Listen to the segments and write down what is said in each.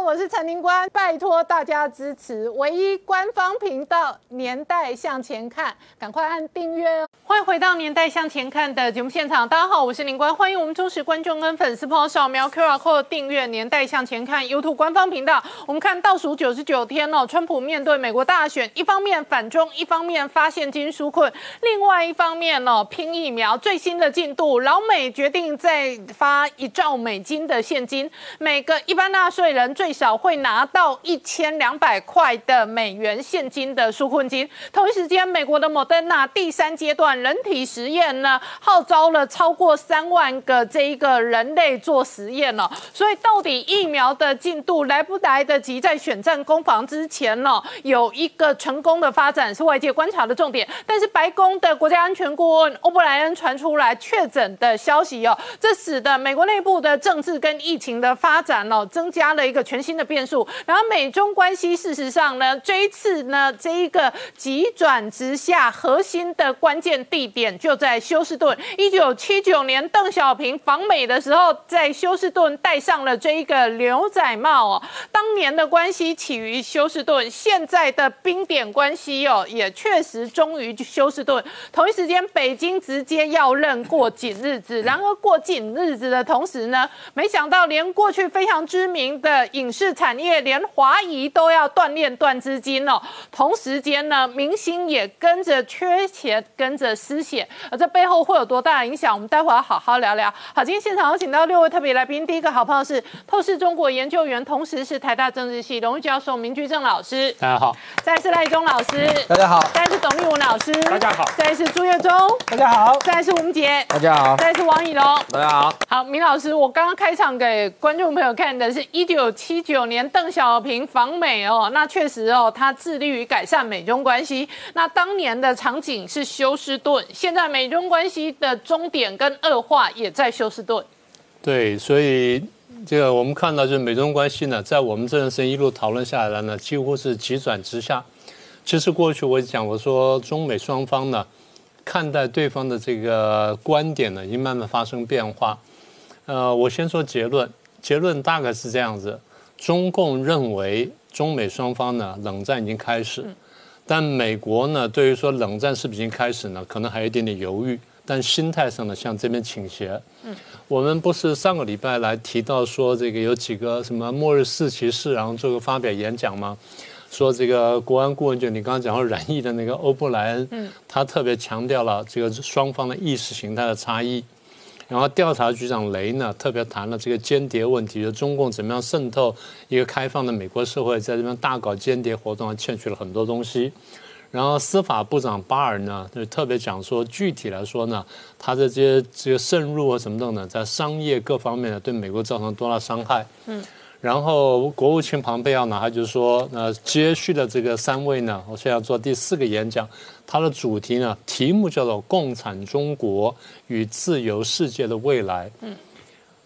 我是陈宁官，拜托大家支持唯一官方频道《年代向前看》，赶快按订阅哦！欢迎回到《年代向前看》的节目现场，大家好，我是宁官，欢迎我们忠实观众跟粉丝朋友扫描 QR Code 订阅《年代向前看》YouTube 官方频道。我们看倒数九十九天哦，川普面对美国大选，一方面反中，一方面发现金纾困，另外一方面哦拼疫苗，最新的进度，老美决定再发一兆美金的现金，每个一般纳税人最最少会拿到一千两百块的美元现金的纾困金。同一时间，美国的莫德纳第三阶段人体实验呢，号召了超过三万个这一个人类做实验了。所以，到底疫苗的进度来不来得及在选战攻防之前呢，有一个成功的发展是外界观察的重点。但是，白宫的国家安全顾问欧布莱恩传出来确诊的消息哦，这使得美国内部的政治跟疫情的发展哦，增加了一个全新的变数。然后，美中关系事实上呢，这一次呢，这一个急转直下，核心的关键地点就在休斯顿。一九七九年，邓小平访美的时候，在休斯顿戴上了这一个牛仔帽哦。当年的关系起于休斯顿，现在的冰点关系哦，也确实终于休斯顿。同一时间，北京直接要认过紧日子。然而，过紧日子的同时呢，没想到连过去非常知名的影视产业，连华谊都要锻炼断资金哦。同时间呢，明星也跟着缺钱，跟着失血。而这背后会有多大的影响？我们待会要好好聊聊。好，今天现场有请到六位特别来宾。第一个好朋友是透视中国研究员，同时是台大政治系荣誉教授明居正老师。大家好。再是赖中老师。大家好。再是董立文老师。大家好。再是朱月忠。大家好。再是吴杰。大家好。再是王以龙。大家好。好，明老师，我刚刚开场给观众朋友看的是一九七九年邓小平访美哦，那确实哦，他致力于改善美中关系。那当年的场景是休斯顿，现在美中关系的终点跟恶化也在休斯顿。对，所以这个我们看到就是美中关系呢，在我们这段时间一路讨论下来呢，几乎是急转直下。其实过去我讲，我说中美双方呢，看待对方的这个观点呢，已经慢慢发生变化。呃，我先说结论，结论大概是这样子：中共认为中美双方呢，冷战已经开始。但美国呢，对于说冷战是不是已经开始呢，可能还有一点点犹豫，但心态上呢向这边倾斜。嗯，我们不是上个礼拜来提到说这个有几个什么末日四骑士，然后做个发表演讲吗？说这个国安顾问就你刚刚讲到染疫的那个欧布莱恩，嗯，他特别强调了这个双方的意识形态的差异。然后调查局长雷呢特别谈了这个间谍问题，就中共怎么样渗透一个开放的美国社会，在这边大搞间谍活动，还窃取了很多东西。然后司法部长巴尔呢就特别讲说，具体来说呢，他的这些这个渗入啊什么等等，在商业各方面呢对美国造成多大伤害。嗯。然后国务卿庞贝奥呢，他就说，呃，接续的这个三位呢，我现在要做第四个演讲，它的主题呢，题目叫做《共产中国与自由世界的未来》。嗯，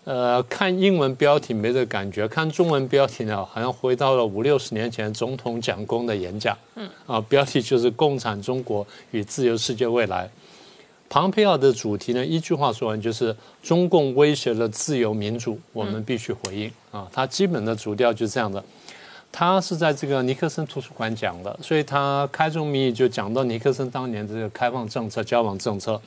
呃，看英文标题没这感觉，看中文标题呢，好像回到了五六十年前总统讲功的演讲。嗯，啊，标题就是《共产中国与自由世界未来》。庞佩奥的主题呢，一句话说完就是中共威胁了自由民主，我们必须回应啊。他基本的主调就是这样的。他是在这个尼克森图书馆讲的，所以他开宗明义就讲到尼克森当年的这个开放政策、交往政策。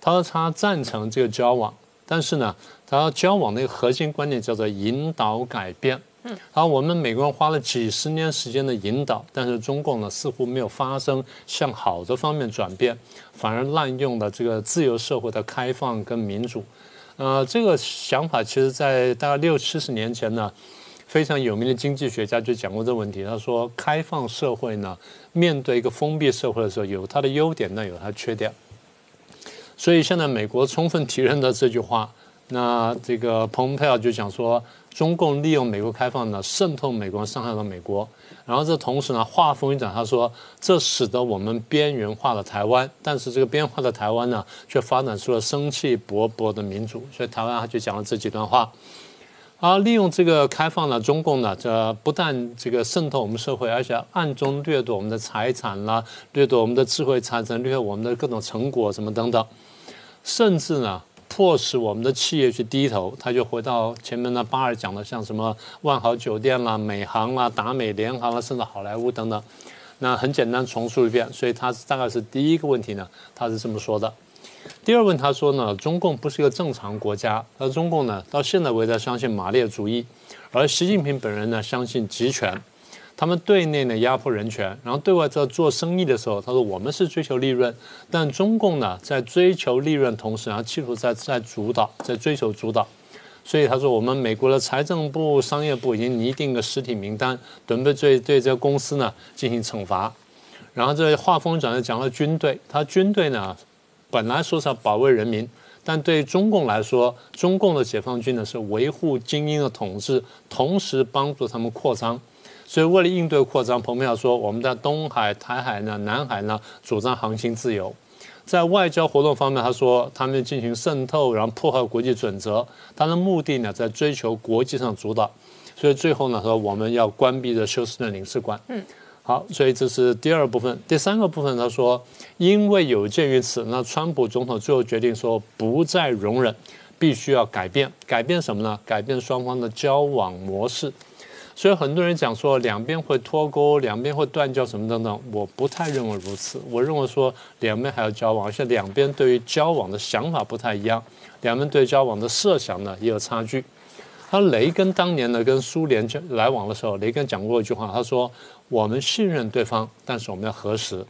他说他赞成这个交往，但是呢，他交往的核心观念叫做引导改变。嗯，而我们美国人花了几十年时间的引导，但是中共呢似乎没有发生向好的方面转变，反而滥用了这个自由社会的开放跟民主。呃，这个想法其实在大概六七十年前呢，非常有名的经济学家就讲过这个问题。他说，开放社会呢面对一个封闭社会的时候，有它的优点，那有它缺点。所以现在美国充分体认了这句话。那这个蓬佩奥就讲说。中共利用美国开放呢，渗透美国，伤害到美国。然后这同时呢，话锋一转，他说这使得我们边缘化了台湾，但是这个边缘化的台湾呢，却发展出了生气勃勃的民主。所以台湾他就讲了这几段话。而利用这个开放呢，中共呢，这不但这个渗透我们社会，而且暗中掠夺我们的财产啦，掠夺我们的智慧财产，掠夺我们的各种成果什么等等，甚至呢。迫使我们的企业去低头，他就回到前面那巴尔讲的，像什么万豪酒店啦、美航啦、达美联航啦，甚至好莱坞等等。那很简单重述一遍，所以他大概是第一个问题呢，他是这么说的。第二问他说呢，中共不是一个正常国家，而中共呢到现在为止相信马列主义，而习近平本人呢相信集权。他们对内呢压迫人权，然后对外在做生意的时候，他说我们是追求利润，但中共呢在追求利润同时，然后企图在在主导，在追求主导。所以他说，我们美国的财政部、商业部已经拟定个实体名单，准备对对这个公司呢进行惩罚。然后这话锋转的讲了军队，他军队呢本来说是要保卫人民，但对于中共来说，中共的解放军呢是维护精英的统治，同时帮助他们扩张。所以，为了应对扩张，蓬佩奥说，我们在东海、台海呢、南海呢，主张航行自由。在外交活动方面，他说他们进行渗透，然后破坏国际准则。他的目的呢，在追求国际上主导。所以最后呢，说我们要关闭这休斯顿领事馆。嗯，好，所以这是第二部分。第三个部分，他说，因为有鉴于此，那川普总统最后决定说，不再容忍，必须要改变。改变什么呢？改变双方的交往模式。所以很多人讲说两边会脱钩，两边会断交什么等等，我不太认为如此。我认为说两边还要交往，而且两边对于交往的想法不太一样，两边对交往的设想呢也有差距。他雷根当年呢跟苏联来往的时候，雷根讲过一句话，他说：“我们信任对方，但是我们要核实。”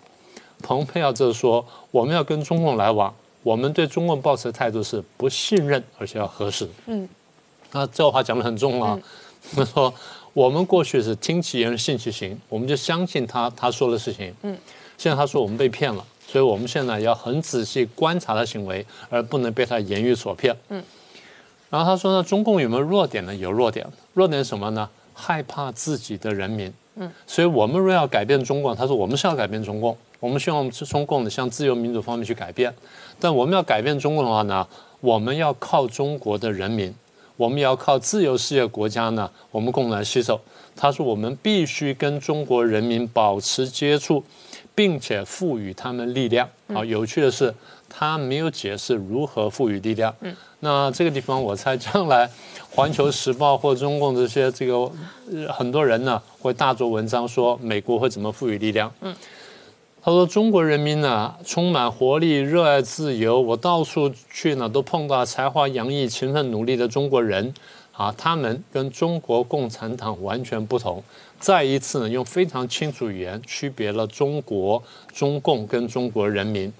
蓬佩奥就是说，我们要跟中共来往，我们对中共抱持的态度是不信任，而且要核实。嗯，那这话讲得很重啊，他说。我们过去是听其言信其行，我们就相信他他说的事情。嗯，现在他说我们被骗了，所以我们现在要很仔细观察他行为，而不能被他言语所骗。嗯，然后他说呢，中共有没有弱点呢？有弱点，弱点什么呢？害怕自己的人民。嗯，所以我们若要改变中共，他说我们是要改变中共，我们希望中共的向自由民主方面去改变，但我们要改变中共的话呢，我们要靠中国的人民。我们也要靠自由世界国家呢，我们共同来携手。他说，我们必须跟中国人民保持接触，并且赋予他们力量。好，有趣的是，他没有解释如何赋予力量。嗯，那这个地方，我猜将来《环球时报》或中共这些这个很多人呢，会大做文章说美国会怎么赋予力量。嗯。他说：“中国人民呢，充满活力，热爱自由。我到处去呢，都碰到才华洋溢、勤奋努力的中国人。啊，他们跟中国共产党完全不同。再一次呢，用非常清楚语言区别了中国、中共跟中国人民。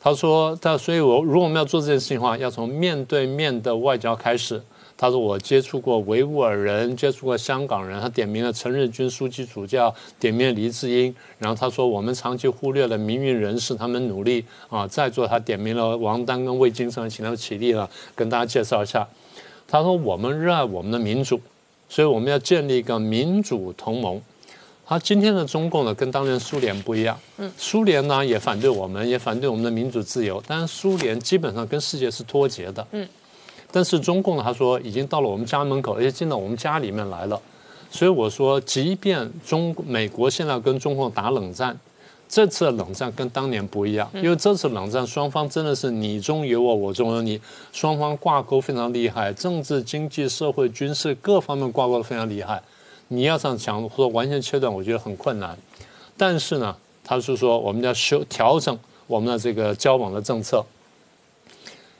他说：，他所以，我如果我们要做这件事情的话，要从面对面的外交开始。”他说：“我接触过维吾尔人，接触过香港人。他点名了陈日君书记主教，点名了黎智英。然后他说，我们长期忽略了民运人士，他们努力啊，在座他点名了王丹跟魏金生，请他们起立了，跟大家介绍一下。他说，我们热爱我们的民主，所以我们要建立一个民主同盟。他今天的中共呢，跟当年苏联不一样。嗯，苏联呢也反对我们，也反对我们的民主自由，但是苏联基本上跟世界是脱节的。嗯。”但是中共呢，他说已经到了我们家门口，而且进到我们家里面来了。所以我说，即便中美国现在跟中共打冷战，这次的冷战跟当年不一样，因为这次冷战双方真的是你中有我，我中有你，双方挂钩非常厉害，政治、经济、社会、军事各方面挂钩的非常厉害。你要这样讲或者完全切断，我觉得很困难。但是呢，他是说我们要修调整我们的这个交往的政策。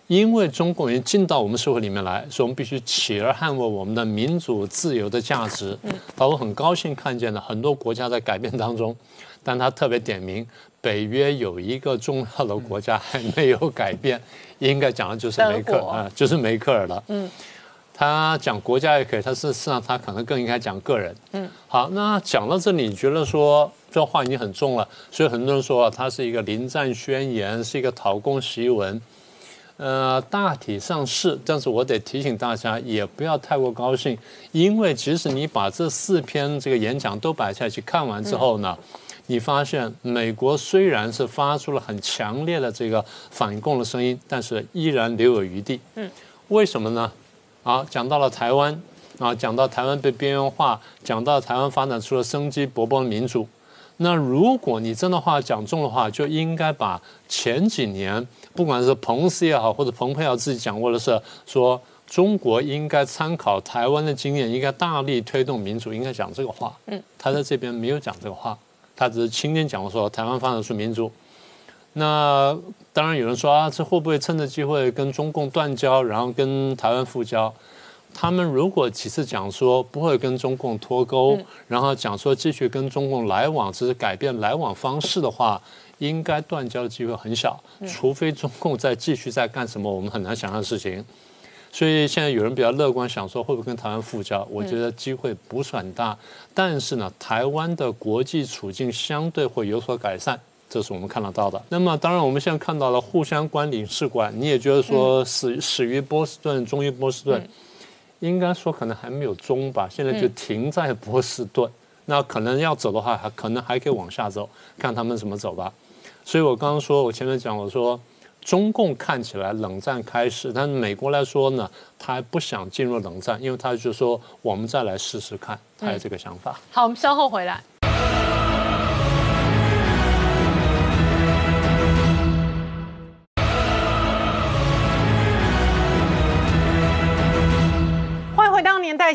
因为中共人进到我们社会里面来，所以我们必须起而捍卫我们的民主自由的价值。嗯，我很高兴看见了很多国家在改变当中，但他特别点名北约有一个重要的国家还没有改变，应该讲的就是梅克啊，就是梅克尔了。嗯，他讲国家也可以，他事实上他可能更应该讲个人。嗯，好，那讲到这里，你觉得说这话已经很重了，所以很多人说他是一个临战宣言，是一个讨公檄文。呃，大体上是，但是我得提醒大家，也不要太过高兴，因为即使你把这四篇这个演讲都摆下去看完之后呢，你发现美国虽然是发出了很强烈的这个反共的声音，但是依然留有余地。嗯，为什么呢？啊，讲到了台湾，啊，讲到台湾被边缘化，讲到台湾发展出了生机勃勃的民主。那如果你真的话讲中的话，就应该把前几年不管是彭斯也好，或者蓬佩奥自己讲过的是说中国应该参考台湾的经验，应该大力推动民主，应该讲这个话。嗯，他在这边没有讲这个话，他只是轻点讲说台湾发展出民主。那当然有人说啊，这会不会趁着机会跟中共断交，然后跟台湾复交？他们如果几次讲说不会跟中共脱钩，然后讲说继续跟中共来往，只是改变来往方式的话，应该断交的机会很小，除非中共再继续在干什么我们很难想象的事情。所以现在有人比较乐观，想说会不会跟台湾复交？我觉得机会不是很大，但是呢，台湾的国际处境相对会有所改善。这是我们看得到的。那么，当然我们现在看到了互相关领事馆，你也觉得说始始于波士顿，终于波士顿，应该说可能还没有终吧。现在就停在波士顿，那可能要走的话，还可能还可以往下走，看他们怎么走吧。所以我刚刚说，我前面讲我说，中共看起来冷战开始，但是美国来说呢，他还不想进入冷战，因为他就说我们再来试试看，他有这个想法。好，我们稍后回来。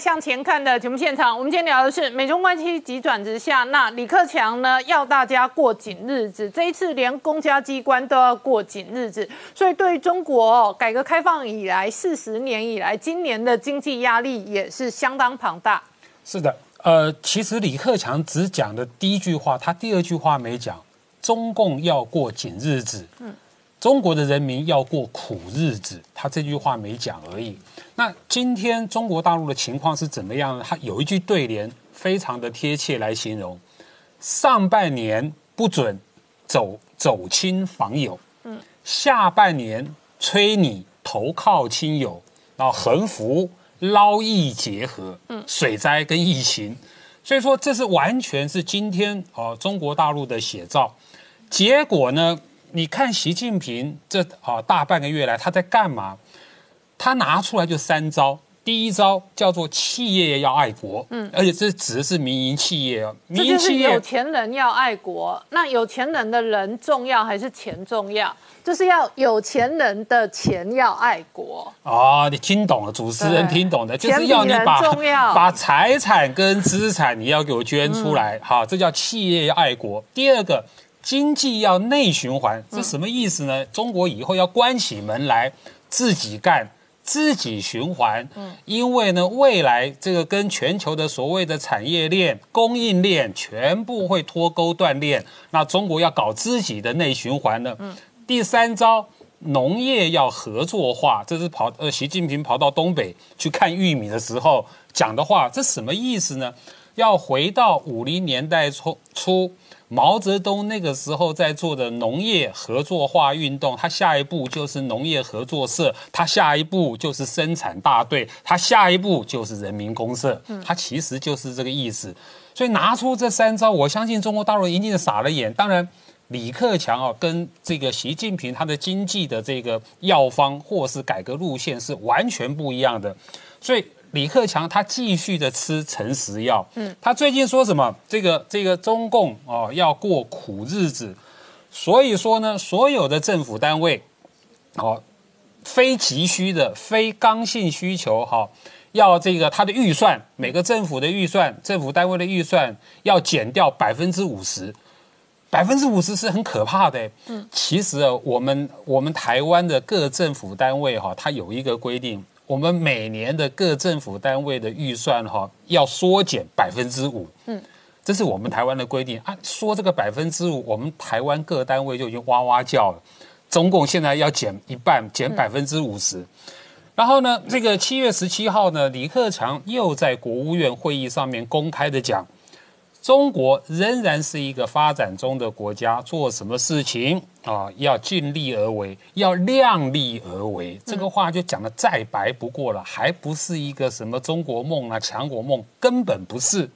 向前看的节目现场，我们今天聊的是美中关系急转直下。那李克强呢，要大家过紧日子，这一次连公家机关都要过紧日子，所以对中国改革开放以来四十年以来，今年的经济压力也是相当庞大。是的，呃，其实李克强只讲的第一句话，他第二句话没讲，中共要过紧日子。嗯。中国的人民要过苦日子，他这句话没讲而已。那今天中国大陆的情况是怎么样呢？他有一句对联，非常的贴切来形容：上半年不准走走亲访友，嗯，下半年催你投靠亲友，然后横幅捞疫结合，嗯，水灾跟疫情，所以说这是完全是今天哦中国大陆的写照。结果呢？你看习近平这啊大半个月来他在干嘛？他拿出来就三招。第一招叫做企业要爱国，嗯，而且这指的是民营企业哦。民营企业有钱人要爱国，那有钱人的人重要还是钱重要？就是要有钱人的钱要爱国。哦，你听懂了，主持人听懂的，就是要你把把财产跟资产你要给我捐出来，好，这叫企业要爱国。第二个。经济要内循环，这什么意思呢？中国以后要关起门来自己干，自己循环。嗯，因为呢，未来这个跟全球的所谓的产业链、供应链全部会脱钩断裂，那中国要搞自己的内循环呢。嗯，第三招，农业要合作化，这是跑呃，习近平跑到东北去看玉米的时候讲的话，这什么意思呢？要回到五零年代初初。毛泽东那个时候在做的农业合作化运动，他下一步就是农业合作社，他下一步就是生产大队，他下一步就是人民公社，他其实就是这个意思。所以拿出这三招，我相信中国大陆一定傻了眼。当然，李克强啊，跟这个习近平他的经济的这个药方或是改革路线是完全不一样的，所以。李克强他继续的吃诚实药，嗯，他最近说什么？这个这个中共哦要过苦日子，所以说呢，所有的政府单位，哦，非急需的、非刚性需求，哈，要这个他的预算，每个政府的预算，政府单位的预算要减掉百分之五十，百分之五十是很可怕的。嗯，其实啊，我们我们台湾的各政府单位哈，它有一个规定。我们每年的各政府单位的预算哈，要缩减百分之五。嗯，这是我们台湾的规定啊。说这个百分之五，我们台湾各单位就已经哇哇叫了。中共现在要减一半，减百分之五十。然后呢，这个七月十七号呢，李克强又在国务院会议上面公开的讲。中国仍然是一个发展中的国家，做什么事情啊，要尽力而为，要量力而为。这个话就讲的再白不过了，还不是一个什么中国梦啊、强国梦，根本不是。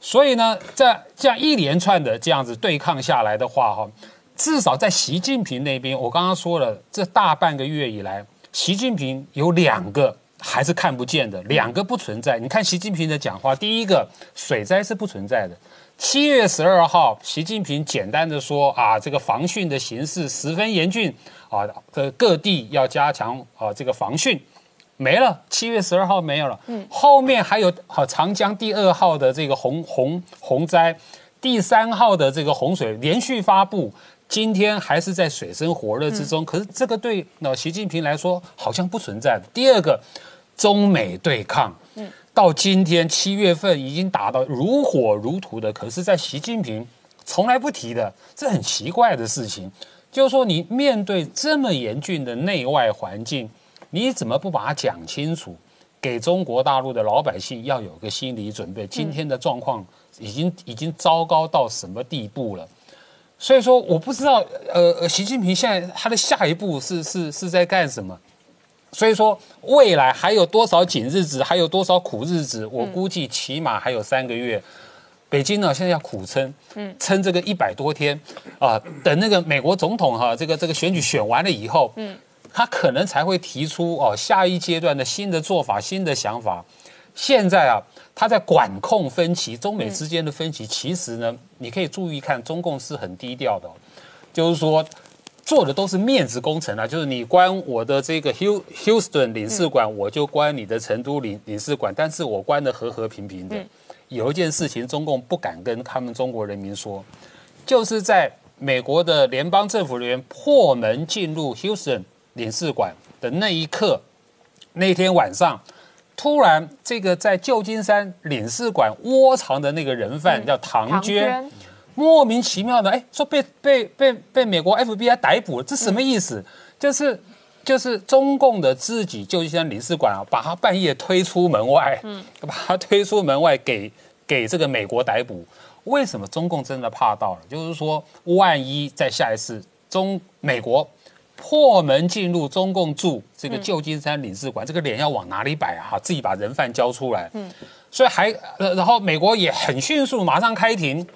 所以呢，在这样一连串的这样子对抗下来的话，哈，至少在习近平那边，我刚刚说了，这大半个月以来，习近平有两个还是看不见的，两个不存在。你看习近平的讲话，第一个水灾是不存在的。七月十二号，习近平简单的说啊，这个防汛的形势十分严峻啊，这各地要加强啊这个防汛，没了。七月十二号没有了，嗯，后面还有好长江第二号的这个洪洪洪灾，第三号的这个洪水连续发布，今天还是在水深火热之中。可是这个对那习近平来说好像不存在。第二个，中美对抗，嗯。到今天七月份已经打到如火如荼的，可是，在习近平从来不提的，这很奇怪的事情，就是说，你面对这么严峻的内外环境，你怎么不把它讲清楚，给中国大陆的老百姓要有个心理准备？今天的状况已经已经糟糕到什么地步了？所以说，我不知道，呃，习近平现在他的下一步是是是在干什么？所以说，未来还有多少紧日子，还有多少苦日子？我估计起码还有三个月。北京呢，现在要苦撑，嗯，撑这个一百多天啊。等那个美国总统哈，这个这个选举选完了以后，嗯，他可能才会提出哦下一阶段的新的做法、新的想法。现在啊，他在管控分歧，中美之间的分歧，其实呢，你可以注意看，中共是很低调的，就是说。做的都是面子工程啊，就是你关我的这个 Houston 领事馆，我就关你的成都领领事馆，但是我关的和和平平的。有一件事情，中共不敢跟他们中国人民说，就是在美国的联邦政府人员破门进入 Houston 领事馆的那一刻，那天晚上，突然这个在旧金山领事馆窝藏的那个人犯叫唐娟。莫名其妙的，哎，说被被被被美国 FBI 逮捕了，这什么意思？就是就是中共的自己旧金山领事馆啊，把他半夜推出门外，嗯，把他推出门外给给这个美国逮捕。为什么中共真的怕到了？就是说，万一在下一次中美国破门进入中共驻这个旧金山领事馆，这个脸要往哪里摆啊？自己把人犯交出来，嗯，所以还呃，然后美国也很迅速，马上开庭。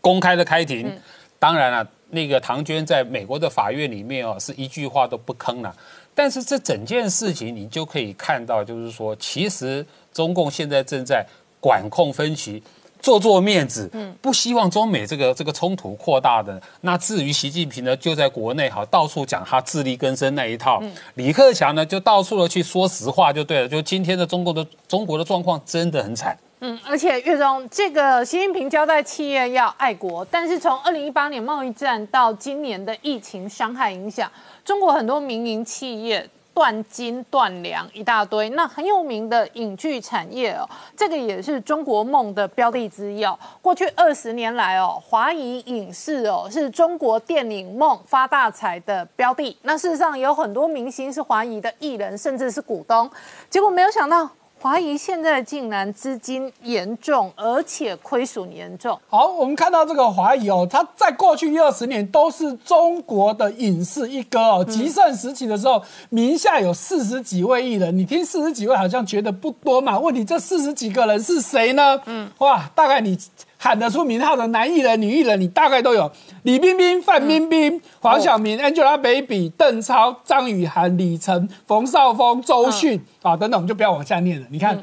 公开的开庭，当然了，那个唐娟在美国的法院里面哦，是一句话都不吭了。但是这整件事情，你就可以看到，就是说，其实中共现在正在管控分歧，做做面子，嗯，不希望中美这个这个冲突扩大的。那至于习近平呢，就在国内哈到处讲他自力更生那一套，李克强呢就到处的去说实话就对了。就今天的中国的中国的状况真的很惨。嗯，而且岳中，这个习近平交代企业要爱国，但是从二零一八年贸易战到今年的疫情伤害影响，中国很多民营企业断金断粮一大堆。那很有名的影剧产业哦，这个也是中国梦的标的之一哦。过去二十年来哦，华谊影视哦是中国电影梦发大财的标的。那事实上有很多明星是华谊的艺人，甚至是股东，结果没有想到。华谊现在竟然资金严重，而且亏损严重。好，我们看到这个华谊哦，它在过去一二十年都是中国的影视一哥哦。极盛时期的时候，名下有四十几位艺人。你听四十几位好像觉得不多嘛？问题这四十几个人是谁呢？嗯，哇，大概你。喊得出名号的男艺人、女艺人，你大概都有李冰冰、范冰冰、黄晓明、Angelababy、邓超、张雨涵、李晨、冯绍峰、周迅啊等等，我们就不要往下念了。你看，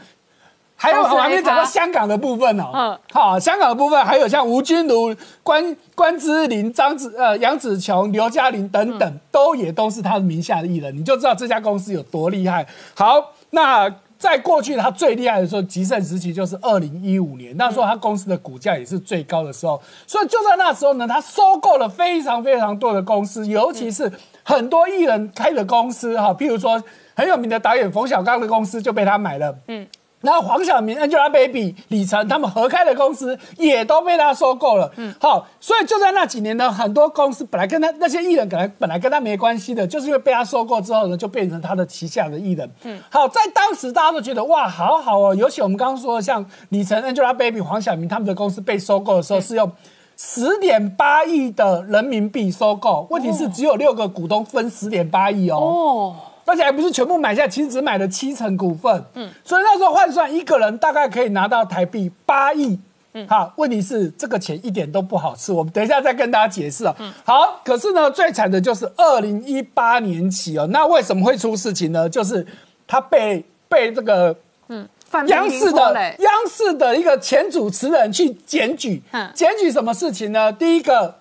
还有我还没讲到香港的部分哦。嗯，好，香港的部分还有像吴君如、关关之琳、张子呃杨紫琼、刘嘉玲等等，都也都是他的名下的艺人，你就知道这家公司有多厉害。好，那。在过去，他最厉害的时候，极盛时期就是二零一五年，那时候他公司的股价也是最高的时候。所以就在那时候呢，他收购了非常非常多的公司，尤其是很多艺人开的公司，哈，譬如说很有名的导演冯小刚的公司就被他买了。嗯。然后黄晓明、Angelababy、李晨他们合开的公司也都被他收购了。嗯，好，所以就在那几年呢，很多公司本来跟他那些艺人本来本来跟他没关系的，就是因为被他收购之后呢，就变成他的旗下的艺人。嗯，好，在当时大家都觉得哇，好好哦，尤其我们刚刚说的像李晨、Angelababy、黄晓明他们的公司被收购的时候，是用十点八亿的人民币收购，问题是只有六个股东分十点八亿哦。哦。而且还不是全部买下，其实只买了七成股份。嗯，所以那时候换算一个人大概可以拿到台币八亿。嗯，好，问题是这个钱一点都不好吃，我们等一下再跟大家解释啊。嗯，好，可是呢，最惨的就是二零一八年起哦，那为什么会出事情呢？就是他被被这个嗯央视的央视的一个前主持人去检举，检举什么事情呢？第一个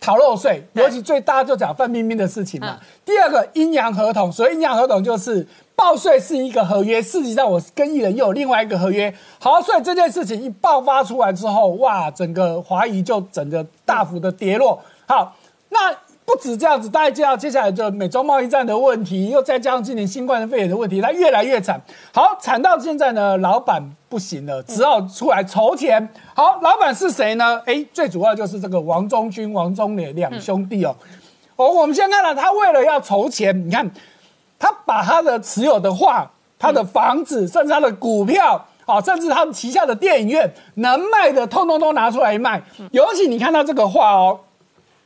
逃漏税，尤其最大就讲范冰冰的事情嘛。第二个阴阳合同，所以阴阳合同就是报税是一个合约，实际上我跟艺人又有另外一个合约。好，所以这件事情一爆发出来之后，哇，整个华谊就整个大幅的跌落。好，那。不止这样子，大家知道接下来就美中贸易战的问题，又再加上今年新冠肺炎的问题，它越来越惨。好，惨到现在呢，老板不行了，只好出来筹钱。好，老板是谁呢？哎，最主要就是这个王中军、王中磊两兄弟哦。哦，我们先看到他为了要筹钱，你看他把他的持有的画、他的房子，甚至他的股票，啊，甚至他们旗下的电影院能卖的，通通都拿出来卖。尤其你看到这个画哦。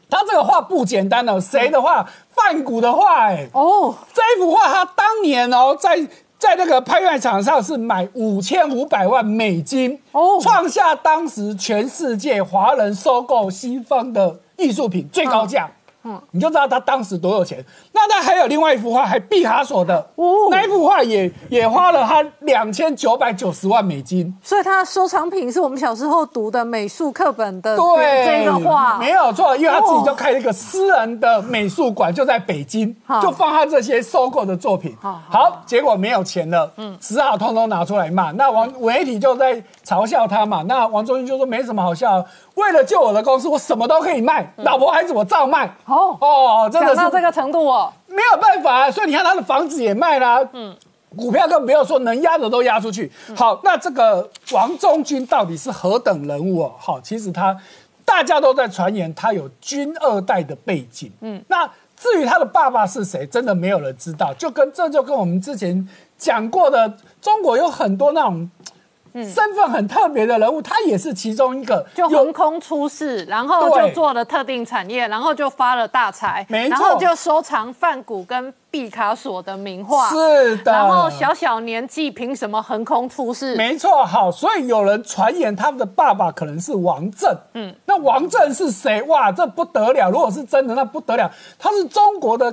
他这个画不简单哦，谁的画？范谷的画，哎，哦，这一幅画他当年哦，在在那个拍卖场上是买五千五百万美金，哦，创下当时全世界华人收购西方的艺术品最高价。嗯，你就知道他当时多有钱。那他还有另外一幅画，还毕卡索的，那一幅画也也花了他两千九百九十万美金。所以他的收藏品是我们小时候读的美术课本的对这个画，没有错，因为他自己就开了一个私人的美术馆，就在北京，就放他这些收购的作品。好，结果没有钱了，嗯，只好通通拿出来卖。那王媒体就在嘲笑他嘛。那王中军就说没什么好笑。为了救我的公司，我什么都可以卖，老婆孩子我照卖。哦哦，真的是到这个程度哦，没有办法。所以你看他的房子也卖了，嗯，股票更不要说，能压的都压出去。好，那这个王中军到底是何等人物哦？好，其实他大家都在传言他有军二代的背景。嗯，那至于他的爸爸是谁，真的没有人知道。就跟这就跟我们之前讲过的，中国有很多那种。身份很特别的人物，他也是其中一个，就横空出世，然后就做了特定产业，然后就发了大财，没错，然后就收藏梵谷跟毕卡索的名画，是的，然后小小年纪凭什么横空出世？没错，好，所以有人传言他们的爸爸可能是王震，嗯，那王震是谁？哇，这不得了！如果是真的，那不得了，他是中国的。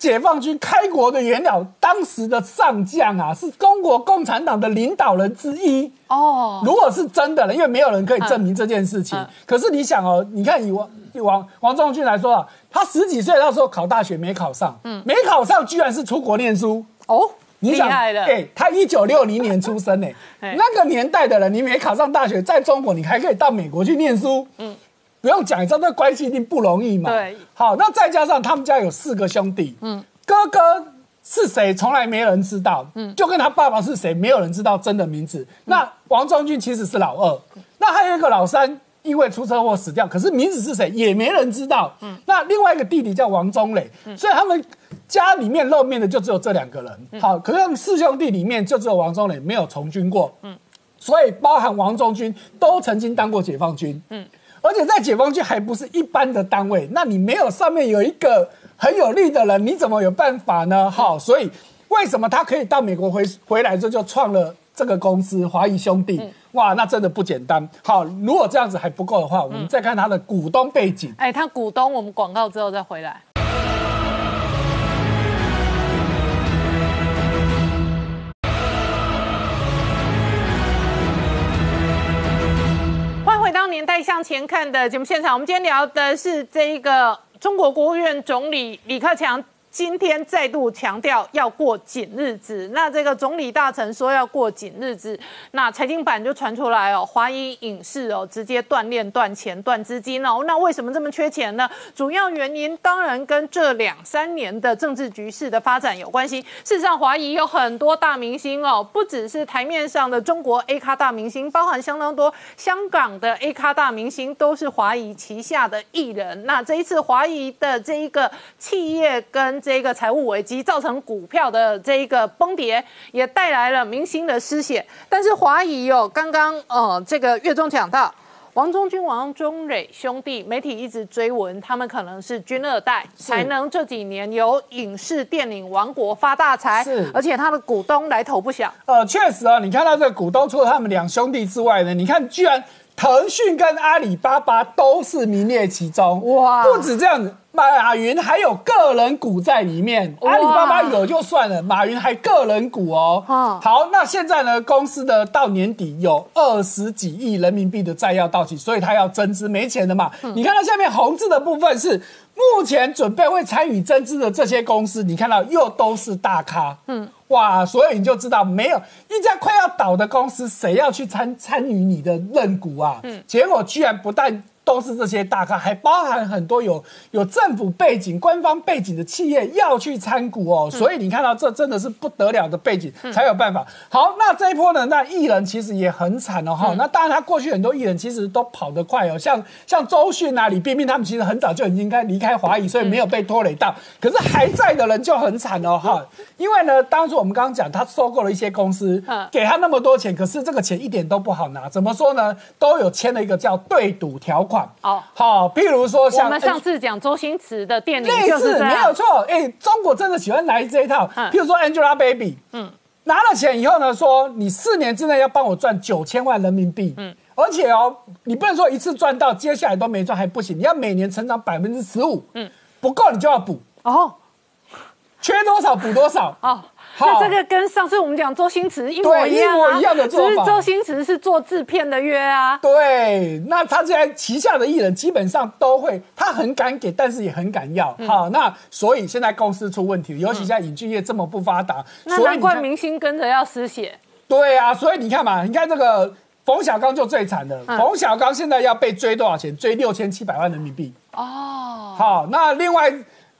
解放军开国的元老，当时的上将啊，是中国共产党的领导人之一哦。如果是真的了，因为没有人可以证明这件事情。可是你想哦，你看以王王王中军来说啊，他十几岁那时候考大学没考上，嗯，没考上居然是出国念书哦，厉害了。哎，他一九六零年出生 呢，那个年代的人，你没考上大学，在中国你还可以到美国去念书，嗯。不用讲，你知道这关系一定不容易嘛？对。好，那再加上他们家有四个兄弟，嗯，哥哥是谁，从来没人知道，嗯，就跟他爸爸是谁，没有人知道真的名字。那王中军其实是老二，那还有一个老三，因为出车祸死掉，可是名字是谁也没人知道。嗯。那另外一个弟弟叫王中磊，所以他们家里面露面的就只有这两个人。好，可是他们四兄弟里面就只有王中磊没有从军过。嗯。所以包含王中军都曾经当过解放军。嗯。而且在解放军还不是一般的单位，那你没有上面有一个很有力的人，你怎么有办法呢？好，所以为什么他可以到美国回回来之后就创了这个公司华谊兄弟？哇，那真的不简单。好，如果这样子还不够的话，我们再看他的股东背景。哎，他股东，我们广告之后再回来。年代向前看的节目现场，我们今天聊的是这一个中国国务院总理李克强。今天再度强调要过紧日子，那这个总理大臣说要过紧日子，那财经版就传出来哦，华谊影视哦直接断链、断钱、断资金哦。那为什么这么缺钱呢？主要原因当然跟这两三年的政治局势的发展有关系。事实上，华谊有很多大明星哦，不只是台面上的中国 A 咖大明星，包含相当多香港的 A 咖大明星都是华谊旗下的艺人。那这一次华谊的这一个企业跟个财务危机造成股票的这一个崩跌，也带来了明星的失血。但是华谊哦，刚刚呃这个月中讲到王中军、王中磊兄弟，媒体一直追闻他们可能是军二代，才能这几年由影视电影王国发大财。是，而且他的股东来头不小。呃，确实啊，你看到这个股东除了他们两兄弟之外呢，你看居然腾讯跟阿里巴巴都是名列其中。哇，不止这样子。马云还有个人股在里面，阿里巴巴有就算了，马云还个人股哦。好，那现在呢，公司的到年底有二十几亿人民币的债要到期，所以他要增资，没钱的嘛。你看到下面红字的部分是目前准备会参与增资的这些公司，你看到又都是大咖。嗯，哇，所以你就知道没有一家快要倒的公司，谁要去参参与你的认股啊？嗯，结果居然不但。都是这些大咖，还包含很多有有政府背景、官方背景的企业要去参股哦，所以你看到这真的是不得了的背景才有办法。好，那这一波呢，那艺人其实也很惨哦哈。那当然，他过去很多艺人其实都跑得快哦，像像周迅啊、李冰冰他们其实很早就已经该离开华谊，所以没有被拖累到。可是还在的人就很惨哦哈，因为呢，当初我们刚刚讲他收购了一些公司，给他那么多钱，可是这个钱一点都不好拿。怎么说呢？都有签了一个叫对赌条款。哦，好，譬如说像我们上次讲周星驰的电影，类似没有错。哎，中国真的喜欢来这一套。譬如说 Angelababy，嗯，拿了钱以后呢，说你四年之内要帮我赚九千万人民币，嗯，而且哦，你不能说一次赚到，接下来都没赚还不行，你要每年成长百分之十五，嗯，不够你就要补。哦，缺多少补多少。哦。那这个跟上次我们讲周星驰一模一样啊，只是周星驰是做制片的约啊。对，那他现在旗下的艺人基本上都会，他很敢给，但是也很敢要。好，那所以现在公司出问题，尤其现在影剧业这么不发达，那难怪明星跟着要失血。对啊，所以你看嘛，你看这个冯小刚就最惨的，冯小刚现在要被追多少钱？追六千七百万人民币。哦，好，那另外。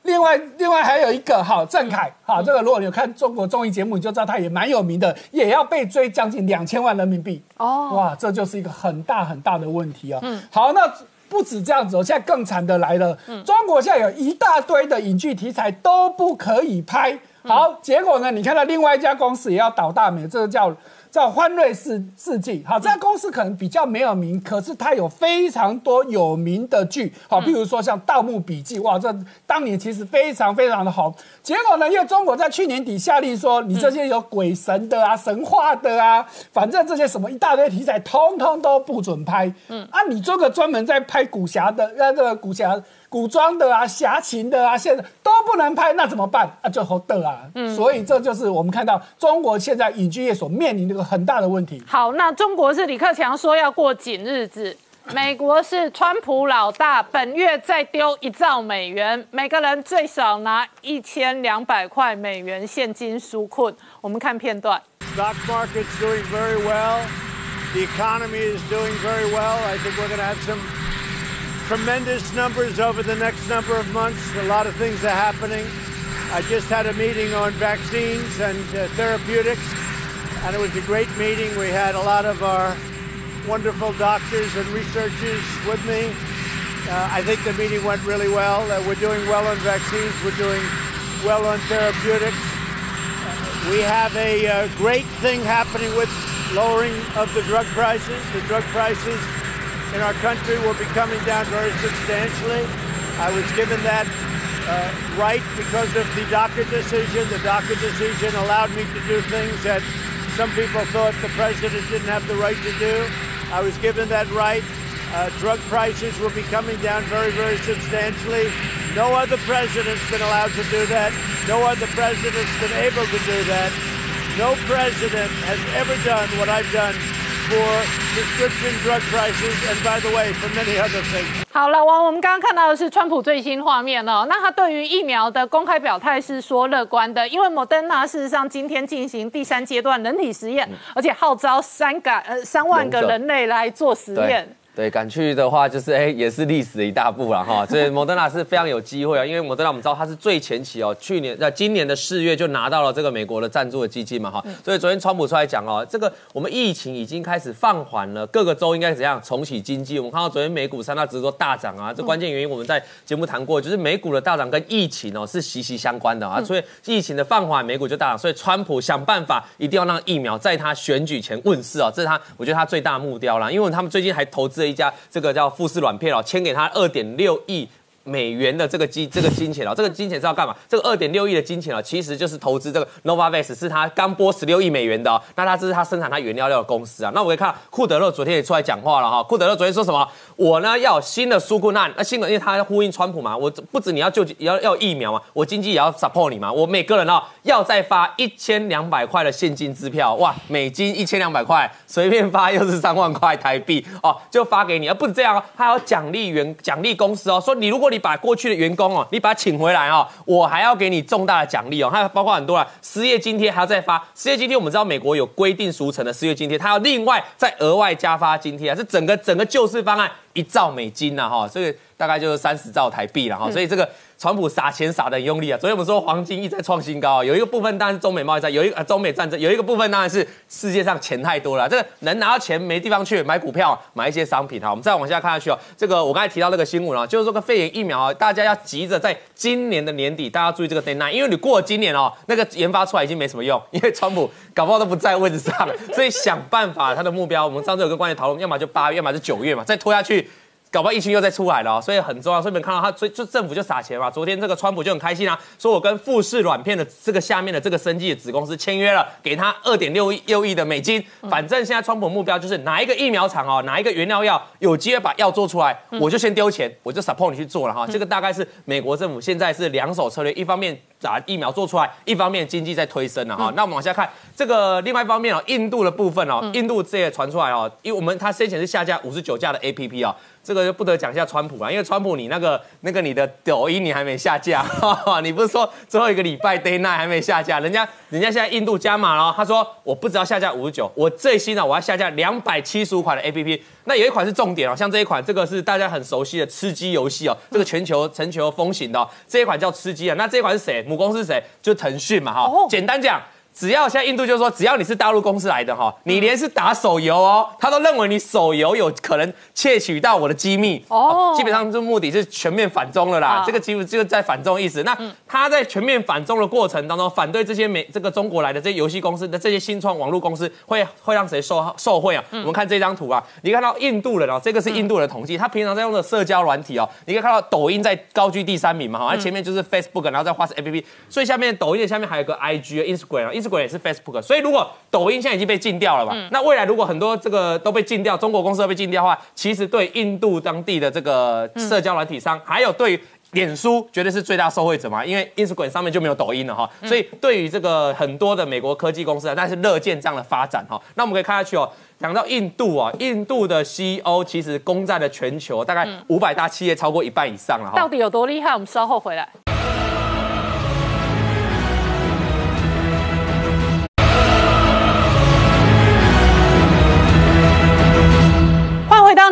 另外，另外还有一个哈，郑恺哈，这个如果你有看中国综艺节目，你就知道他也蛮有名的，也要被追将近两千万人民币。哦，哇，这就是一个很大很大的问题啊。嗯，好，那不止这样子，现在更惨的来了，中国现在有一大堆的影剧题材都不可以拍，好，结果呢，你看到另外一家公司也要倒大霉，这个叫。叫欢瑞世世纪，好，这家公司可能比较没有名，可是它有非常多有名的剧，好，譬如说像《盗墓笔记》，哇，这当年其实非常非常的好。结果呢，因为中国在去年底下令说，你这些有鬼神的啊、神话的啊，反正这些什么一大堆题材，通通都不准拍。嗯，啊，你做个专门在拍古侠的那个古侠。古装的啊，侠情的啊，现在都不能拍，那怎么办啊？就好的啊，嗯，所以这就是我们看到中国现在影剧业所面临的一个很大的问题。好，那中国是李克强说要过紧日子，美国是川普老大，本月再丢一兆美元，每个人最少拿一千两百块美元现金纾困。我们看片段。Stock market's doing very well. The economy is doing very well. I think we're going to have some. Tremendous numbers over the next number of months. A lot of things are happening. I just had a meeting on vaccines and uh, therapeutics, and it was a great meeting. We had a lot of our wonderful doctors and researchers with me. Uh, I think the meeting went really well. Uh, we're doing well on vaccines. We're doing well on therapeutics. we have a uh, great thing happening with lowering of the drug prices. The drug prices in our country will be coming down very substantially. I was given that uh, right because of the DACA decision. The DACA decision allowed me to do things that some people thought the president didn't have the right to do. I was given that right. Uh, drug prices will be coming down very, very substantially. No other president's been allowed to do that. No other president's been able to do that. No president has ever done what I've done for prescription drug prices and by the way for many other things 好了王我们刚刚看到的是川普最新画面哦那他对于疫苗的公开表态是说乐观的因为莫德纳事实上今天进行第三阶段人体实验而且号召三个呃三万个人类来做实验对，赶去的话就是哎，也是历史的一大步了哈。所以莫德纳是非常有机会啊，因为莫德纳我们知道它是最前期哦，去年在今年的四月就拿到了这个美国的赞助的基金嘛哈。所以昨天川普出来讲哦，这个我们疫情已经开始放缓了，各个州应该怎样重启经济？我们看到昨天美股三大指数大涨啊，这关键原因我们在节目谈过，就是美股的大涨跟疫情哦是息息相关的啊。所以疫情的放缓，美股就大涨。所以川普想办法一定要让疫苗在他选举前问世啊，这是他我觉得他最大目标啦。因为他们最近还投资这。一家这个叫富士软片哦，签给他二点六亿美元的这个金这个金钱哦，这个金钱是要干嘛？这个二点六亿的金钱哦，其实就是投资这个 Novavax，是他刚拨十六亿美元的。那他这是他生产他原料料的公司啊。那我们看库德勒昨天也出来讲话了哈。库德勒昨天说什么？我呢要新的苏库难，那新的因为他呼应川普嘛，我不止你要救要要疫苗嘛，我经济也要 support 你嘛。我每个人哦要再发一千两百块的现金支票，哇，美金一千两百块，随便发又是三万块台币哦，就发给你。而不止这样哦，他要奖励员奖励公司哦，说你如果你把过去的员工哦，你把他请回来哦，我还要给你重大的奖励哦，还有包括很多啊，失业津贴还要再发。失业津贴我们知道美国有规定俗成的失业津贴，他要另外再额外加发津贴啊，是整个整个救市方案一兆美金呐哈，这个大概就是三十兆台币了哈，所以这个。川普撒钱撒的很用力啊！昨天我们说黄金一再创新高啊，有一个部分当然是中美贸易战，有一个中美战争，有一个部分当然是世界上钱太多了，这个能拿到钱没地方去买股票买一些商品哈。我们再往下看下去哦，这个我刚才提到那个新闻啊，就是说个肺炎疫苗啊，大家要急着在今年的年底，大家注意这个 deadline，因为你过了今年哦，那个研发出来已经没什么用，因为川普搞不好都不在位置上了，所以想办法他的目标，我们上次有个观点讨论，要么就八月，要么就九月嘛，再拖下去。搞不好疫情又再出来了，所以很重要。所以你们看到他，所以就政府就撒钱嘛。昨天这个川普就很开心啊，说我跟富士软片的这个下面的这个生技的子公司签约了，给他二点六亿六亿的美金。反正现在川普目标就是哪一个疫苗厂哦，哪一个原料药有机会把药做出来，我就先丢钱，我就 support 你去做了哈。这个大概是美国政府现在是两手策略，一方面把疫苗做出来，一方面经济在推升了哈。那我们往下看这个另外一方面哦，印度的部分哦，印度这也传出来哦，因为我们它先前是下架五十九架的 APP 哦。这个就不得讲一下川普了，因为川普你那个那个你的抖音你还没下架，你不是说最后一个礼拜 day night 还没下架，人家人家现在印度加码了，他说我不只要下架五十九，我最新的我要下架两百七十五款的 A P P，那有一款是重点哦，像这一款，这个是大家很熟悉的吃鸡游戏哦，这个全球全球风行的这一款叫吃鸡啊，那这一款是谁？母公司是谁？就腾讯嘛哈，简单讲。只要现在印度就说，只要你是大陆公司来的哈，你连是打手游哦，他都认为你手游有可能窃取到我的机密哦。基本上这目的是全面反中了啦，这个几乎就是在反中意思。那他在全面反中的过程当中，反对这些美这个中国来的这些游戏公司的这些新创网络公司，会会让谁受受贿啊？我们看这张图啊，你看到印度人哦，这个是印度人统计，他平常在用的社交软体哦，你可以看到抖音在高居第三名嘛，好像，前面就是 Facebook，然后再花式 APP，所以下面抖音的下面还有个 IG、Instagram，Instagram。也是 Facebook，所以如果抖音现在已经被禁掉了吧？那未来如果很多这个都被禁掉，中国公司都被禁掉的话，其实对印度当地的这个社交软体商，还有对脸书，绝对是最大受惠者嘛。因为 Instagram 上面就没有抖音了哈，所以对于这个很多的美国科技公司啊，但是乐见这样的发展哈。那我们可以看下去哦，讲到印度啊，印度的 CEO 其实攻占了全球大概五百大企业超过一半以上了哈。到底有多厉害？我们稍后回来。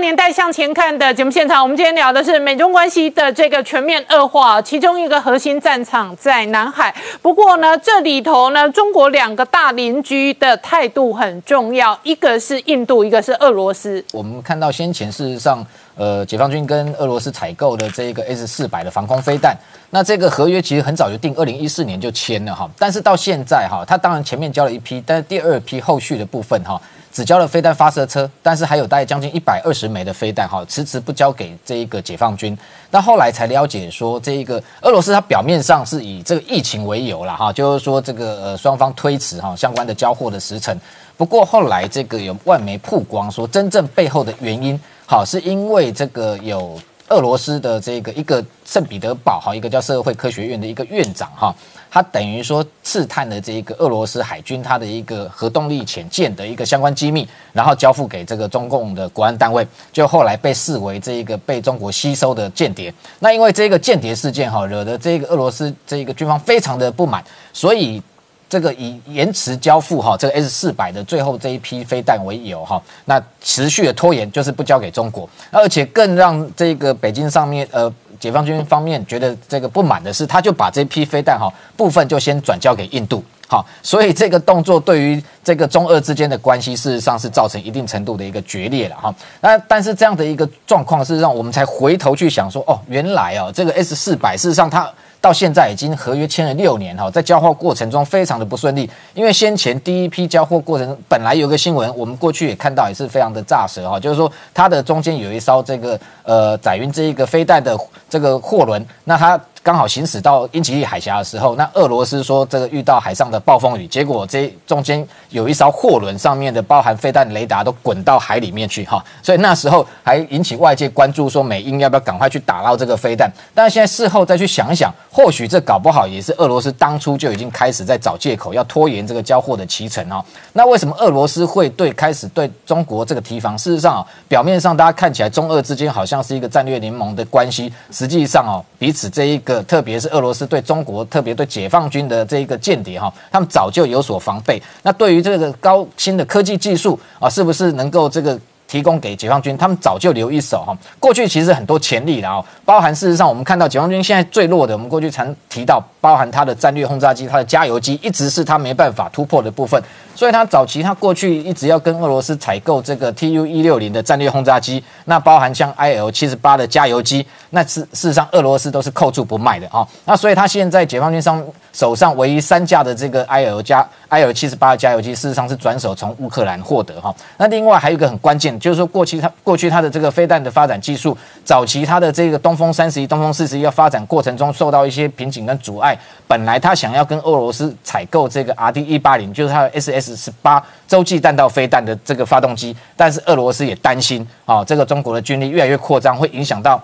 年代向前看的节目现场，我们今天聊的是美中关系的这个全面恶化，其中一个核心战场在南海。不过呢，这里头呢，中国两个大邻居的态度很重要，一个是印度，一个是俄罗斯。我们看到先前事实上，呃，解放军跟俄罗斯采购的这个 S 四百的防空飞弹，那这个合约其实很早就定，二零一四年就签了哈。但是到现在哈，他当然前面交了一批，但是第二批后续的部分哈。只交了飞弹发射车，但是还有大概将近一百二十枚的飞弹，哈，迟迟不交给这一个解放军。那后来才了解说，这一个俄罗斯它表面上是以这个疫情为由了，哈，就是说这个呃双方推迟哈相关的交货的时程。不过后来这个有外媒曝光说，真正背后的原因，好，是因为这个有俄罗斯的这个一个圣彼得堡，哈，一个叫社会科学院的一个院长，哈。他等于说刺探了这一个俄罗斯海军它的一个核动力潜舰的一个相关机密，然后交付给这个中共的国安单位，就后来被视为这一个被中国吸收的间谍。那因为这个间谍事件哈，惹得这个俄罗斯这一个军方非常的不满，所以这个以延迟交付哈这个 S 四百的最后这一批飞弹为由哈，那持续的拖延就是不交给中国，而且更让这个北京上面呃。解放军方面觉得这个不满的是，他就把这批飞弹哈部分就先转交给印度，好，所以这个动作对于这个中俄之间的关系事实上是造成一定程度的一个决裂了哈。那但是这样的一个状况事实上我们才回头去想说，哦，原来哦这个 S 四百事实上它到现在已经合约签了六年哈，在交货过程中非常的不顺利，因为先前第一批交货过程本来有个新闻，我们过去也看到也是非常的炸舌哈，就是说它的中间有一艘这个呃载运这一个飞弹的这个货轮，那它。刚好行驶到英吉利海峡的时候，那俄罗斯说这个遇到海上的暴风雨，结果这中间有一艘货轮上面的包含飞弹雷达都滚到海里面去哈，所以那时候还引起外界关注，说美英要不要赶快去打捞这个飞弹？但是现在事后再去想想，或许这搞不好也是俄罗斯当初就已经开始在找借口，要拖延这个交货的期程哦。那为什么俄罗斯会对开始对中国这个提防？事实上啊，表面上大家看起来中俄之间好像是一个战略联盟的关系，实际上哦，彼此这一个。特别是俄罗斯对中国，特别对解放军的这一个间谍哈，他们早就有所防备。那对于这个高新的科技技术啊，是不是能够这个提供给解放军？他们早就留一手哈。过去其实很多潜力的啊，包含事实上我们看到解放军现在最弱的，我们过去常提到，包含它的战略轰炸机、它的加油机，一直是它没办法突破的部分。所以它早期它过去一直要跟俄罗斯采购这个 Tu 一六零的战略轰炸机，那包含像 Il 七十八的加油机，那事事实上俄罗斯都是扣住不卖的啊。那所以它现在解放军上手上唯一三架的这个 Il 加 Il 七十八的加油机，事实上是转手从乌克兰获得哈。那另外还有一个很关键，就是说过去它过去它的这个飞弹的发展技术，早期它的这个东风三十一、东风四十一要发展过程中受到一些瓶颈跟阻碍，本来他想要跟俄罗斯采购这个 RD 一八零，就是它的 SS。十八洲际弹道飞弹的这个发动机，但是俄罗斯也担心啊，这个中国的军力越来越扩张，会影响到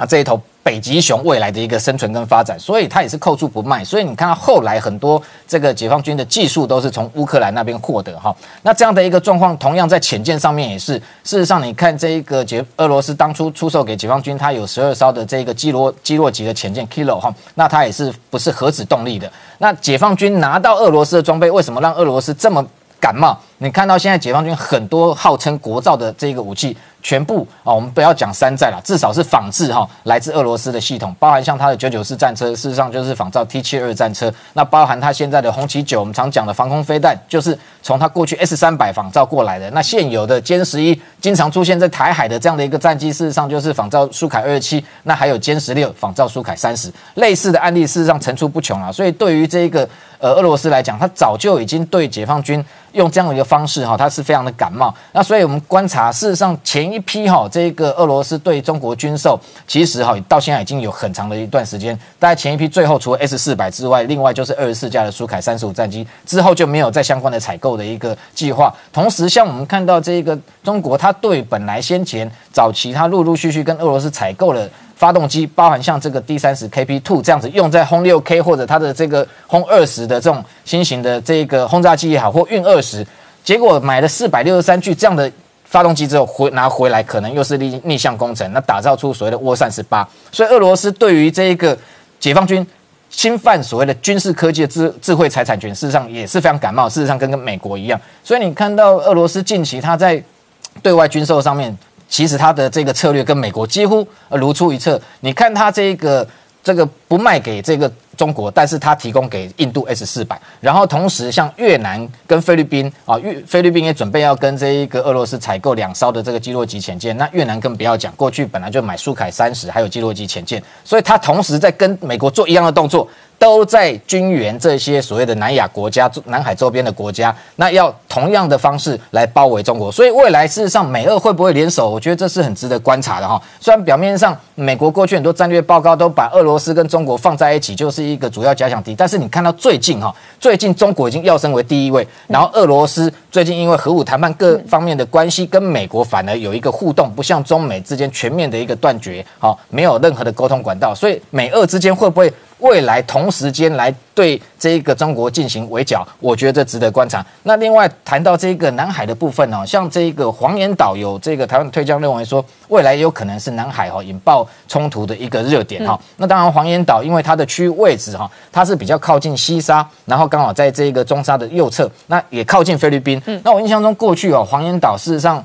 啊这一头北极熊未来的一个生存跟发展，所以它也是扣住不卖。所以你看到后来很多这个解放军的技术都是从乌克兰那边获得哈。那这样的一个状况，同样在潜舰上面也是。事实上，你看这一个解俄罗斯当初出售给解放军，它有十二艘的这个基罗基洛级的潜舰 Kilo 哈，那它也是不是核子动力的。那解放军拿到俄罗斯的装备，为什么让俄罗斯这么？感冒，你看到现在解放军很多号称国造的这个武器。全部啊，我们不要讲山寨了，至少是仿制哈，来自俄罗斯的系统，包含像它的九九式战车，事实上就是仿造 T 七二战车。那包含它现在的红旗九，我们常讲的防空飞弹，就是从它过去 S 三百仿造过来的。那现有的歼十一，经常出现在台海的这样的一个战机，事实上就是仿造苏凯二七。那还有歼十六仿造苏凯三十，类似的案例事实上层出不穷啊。所以对于这个呃俄罗斯来讲，它早就已经对解放军用这样的一个方式哈，它是非常的感冒。那所以我们观察，事实上前。一批哈，这个俄罗斯对中国军售，其实哈到现在已经有很长的一段时间。大概前一批最后除了 S 四百之外，另外就是二十四架的苏凯三十五战机，之后就没有再相关的采购的一个计划。同时，像我们看到这个中国，它对本来先前早期它陆陆续续跟俄罗斯采购了发动机，包含像这个 D 三十 KP two 这样子用在轰六 K 或者它的这个轰二十的这种新型的这个轰炸机也好，或运二十，结果买了四百六十三具这样的。发动机之后回拿回来，可能又是逆逆向工程，那打造出所谓的涡扇十八。所以俄罗斯对于这一个解放军侵犯所谓的军事科技的智智慧财产权，事实上也是非常感冒。事实上跟跟美国一样，所以你看到俄罗斯近期它在对外军售上面，其实他的这个策略跟美国几乎如出一辙。你看他这个这个不卖给这个。中国，但是他提供给印度 S 四百，然后同时像越南跟菲律宾啊，越菲律宾也准备要跟这一个俄罗斯采购两艘的这个基洛级潜舰，那越南更不要讲，过去本来就买苏凯三十，还有基洛级潜舰，所以他同时在跟美国做一样的动作。都在军援这些所谓的南亚国家、南海周边的国家，那要同样的方式来包围中国。所以未来事实上美俄会不会联手？我觉得这是很值得观察的哈。虽然表面上美国过去很多战略报告都把俄罗斯跟中国放在一起，就是一个主要假想敌，但是你看到最近哈，最近中国已经要升为第一位，然后俄罗斯最近因为核武谈判各方面的关系，跟美国反而有一个互动，不像中美之间全面的一个断绝，好，没有任何的沟通管道。所以美俄之间会不会？未来同时间来对这个中国进行围剿，我觉得值得观察。那另外谈到这个南海的部分哦，像这个黄岩岛有这个台湾推将认为说，未来有可能是南海哈引爆冲突的一个热点哈。那当然黄岩岛因为它的区域位置哈，它是比较靠近西沙，然后刚好在这个中沙的右侧，那也靠近菲律宾。那我印象中过去哦，黄岩岛事实上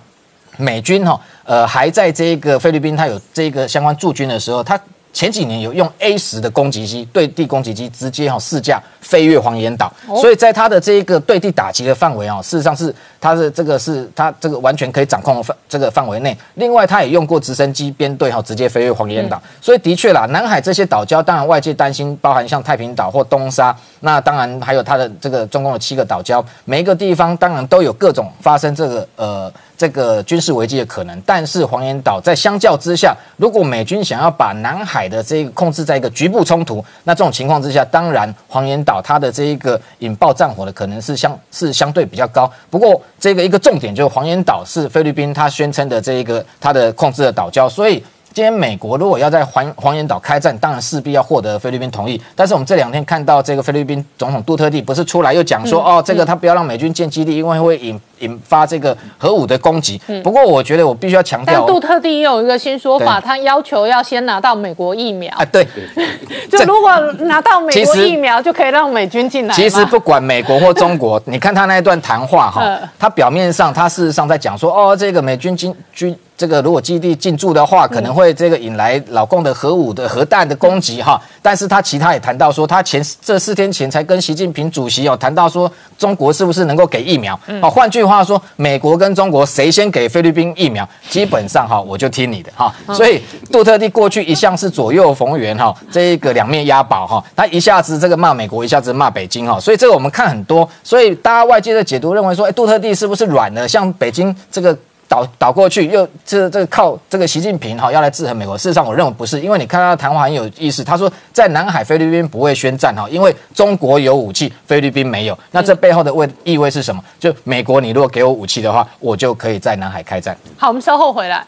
美军哈呃还在这个菲律宾，它有这个相关驻军的时候，它。前几年有用 A 十的攻击机对地攻击机直接哈试驾飞越黄岩岛，所以在它的这一个对地打击的范围啊，事实上是它的这个是它这个完全可以掌控的范这个范围内。另外，它也用过直升机编队哈直接飞越黄岩岛，所以的确啦，南海这些岛礁，当然外界担心，包含像太平岛或东沙，那当然还有它的这个中共的七个岛礁，每一个地方当然都有各种发生这个呃。这个军事危机的可能，但是黄岩岛在相较之下，如果美军想要把南海的这个控制在一个局部冲突，那这种情况之下，当然黄岩岛它的这一个引爆战火的可能是相是相对比较高。不过这个一个重点就是黄岩岛是菲律宾它宣称的这一个它的控制的岛礁，所以。今天美国如果要在黄黄岩岛开战，当然势必要获得菲律宾同意。但是我们这两天看到这个菲律宾总统杜特地不是出来又讲说，哦，这个他不要让美军建基地，因为会引引发这个核武的攻击。不过我觉得我必须要强调，但杜特地有一个新说法，他要求要先拿到美国疫苗啊。对，就如果拿到美国疫苗，就可以让美军进来。其实不管美国或中国，你看他那一段谈话哈，他表面上他事实上在讲说，哦，这个美军军军。这个如果基地进驻的话，可能会这个引来老共的核武的核弹的攻击哈。但是他其他也谈到说，他前这四天前才跟习近平主席哦谈到说，中国是不是能够给疫苗？哦，换句话说，美国跟中国谁先给菲律宾疫苗，基本上哈我就听你的哈。所以杜特地过去一向是左右逢源哈，这一个两面押宝哈，他一下子这个骂美国，一下子骂北京哈。所以这个我们看很多，所以大家外界的解读认为说，哎，杜特地是不是软了？像北京这个。倒倒过去，又这这靠这个习近平哈要来制衡美国。事实上，我认为不是，因为你看他的谈话很有意思。他说，在南海菲律宾不会宣战哈，因为中国有武器，菲律宾没有。那这背后的味意味是什么？就美国，你如果给我武器的话，我就可以在南海开战。好，我们稍后回来。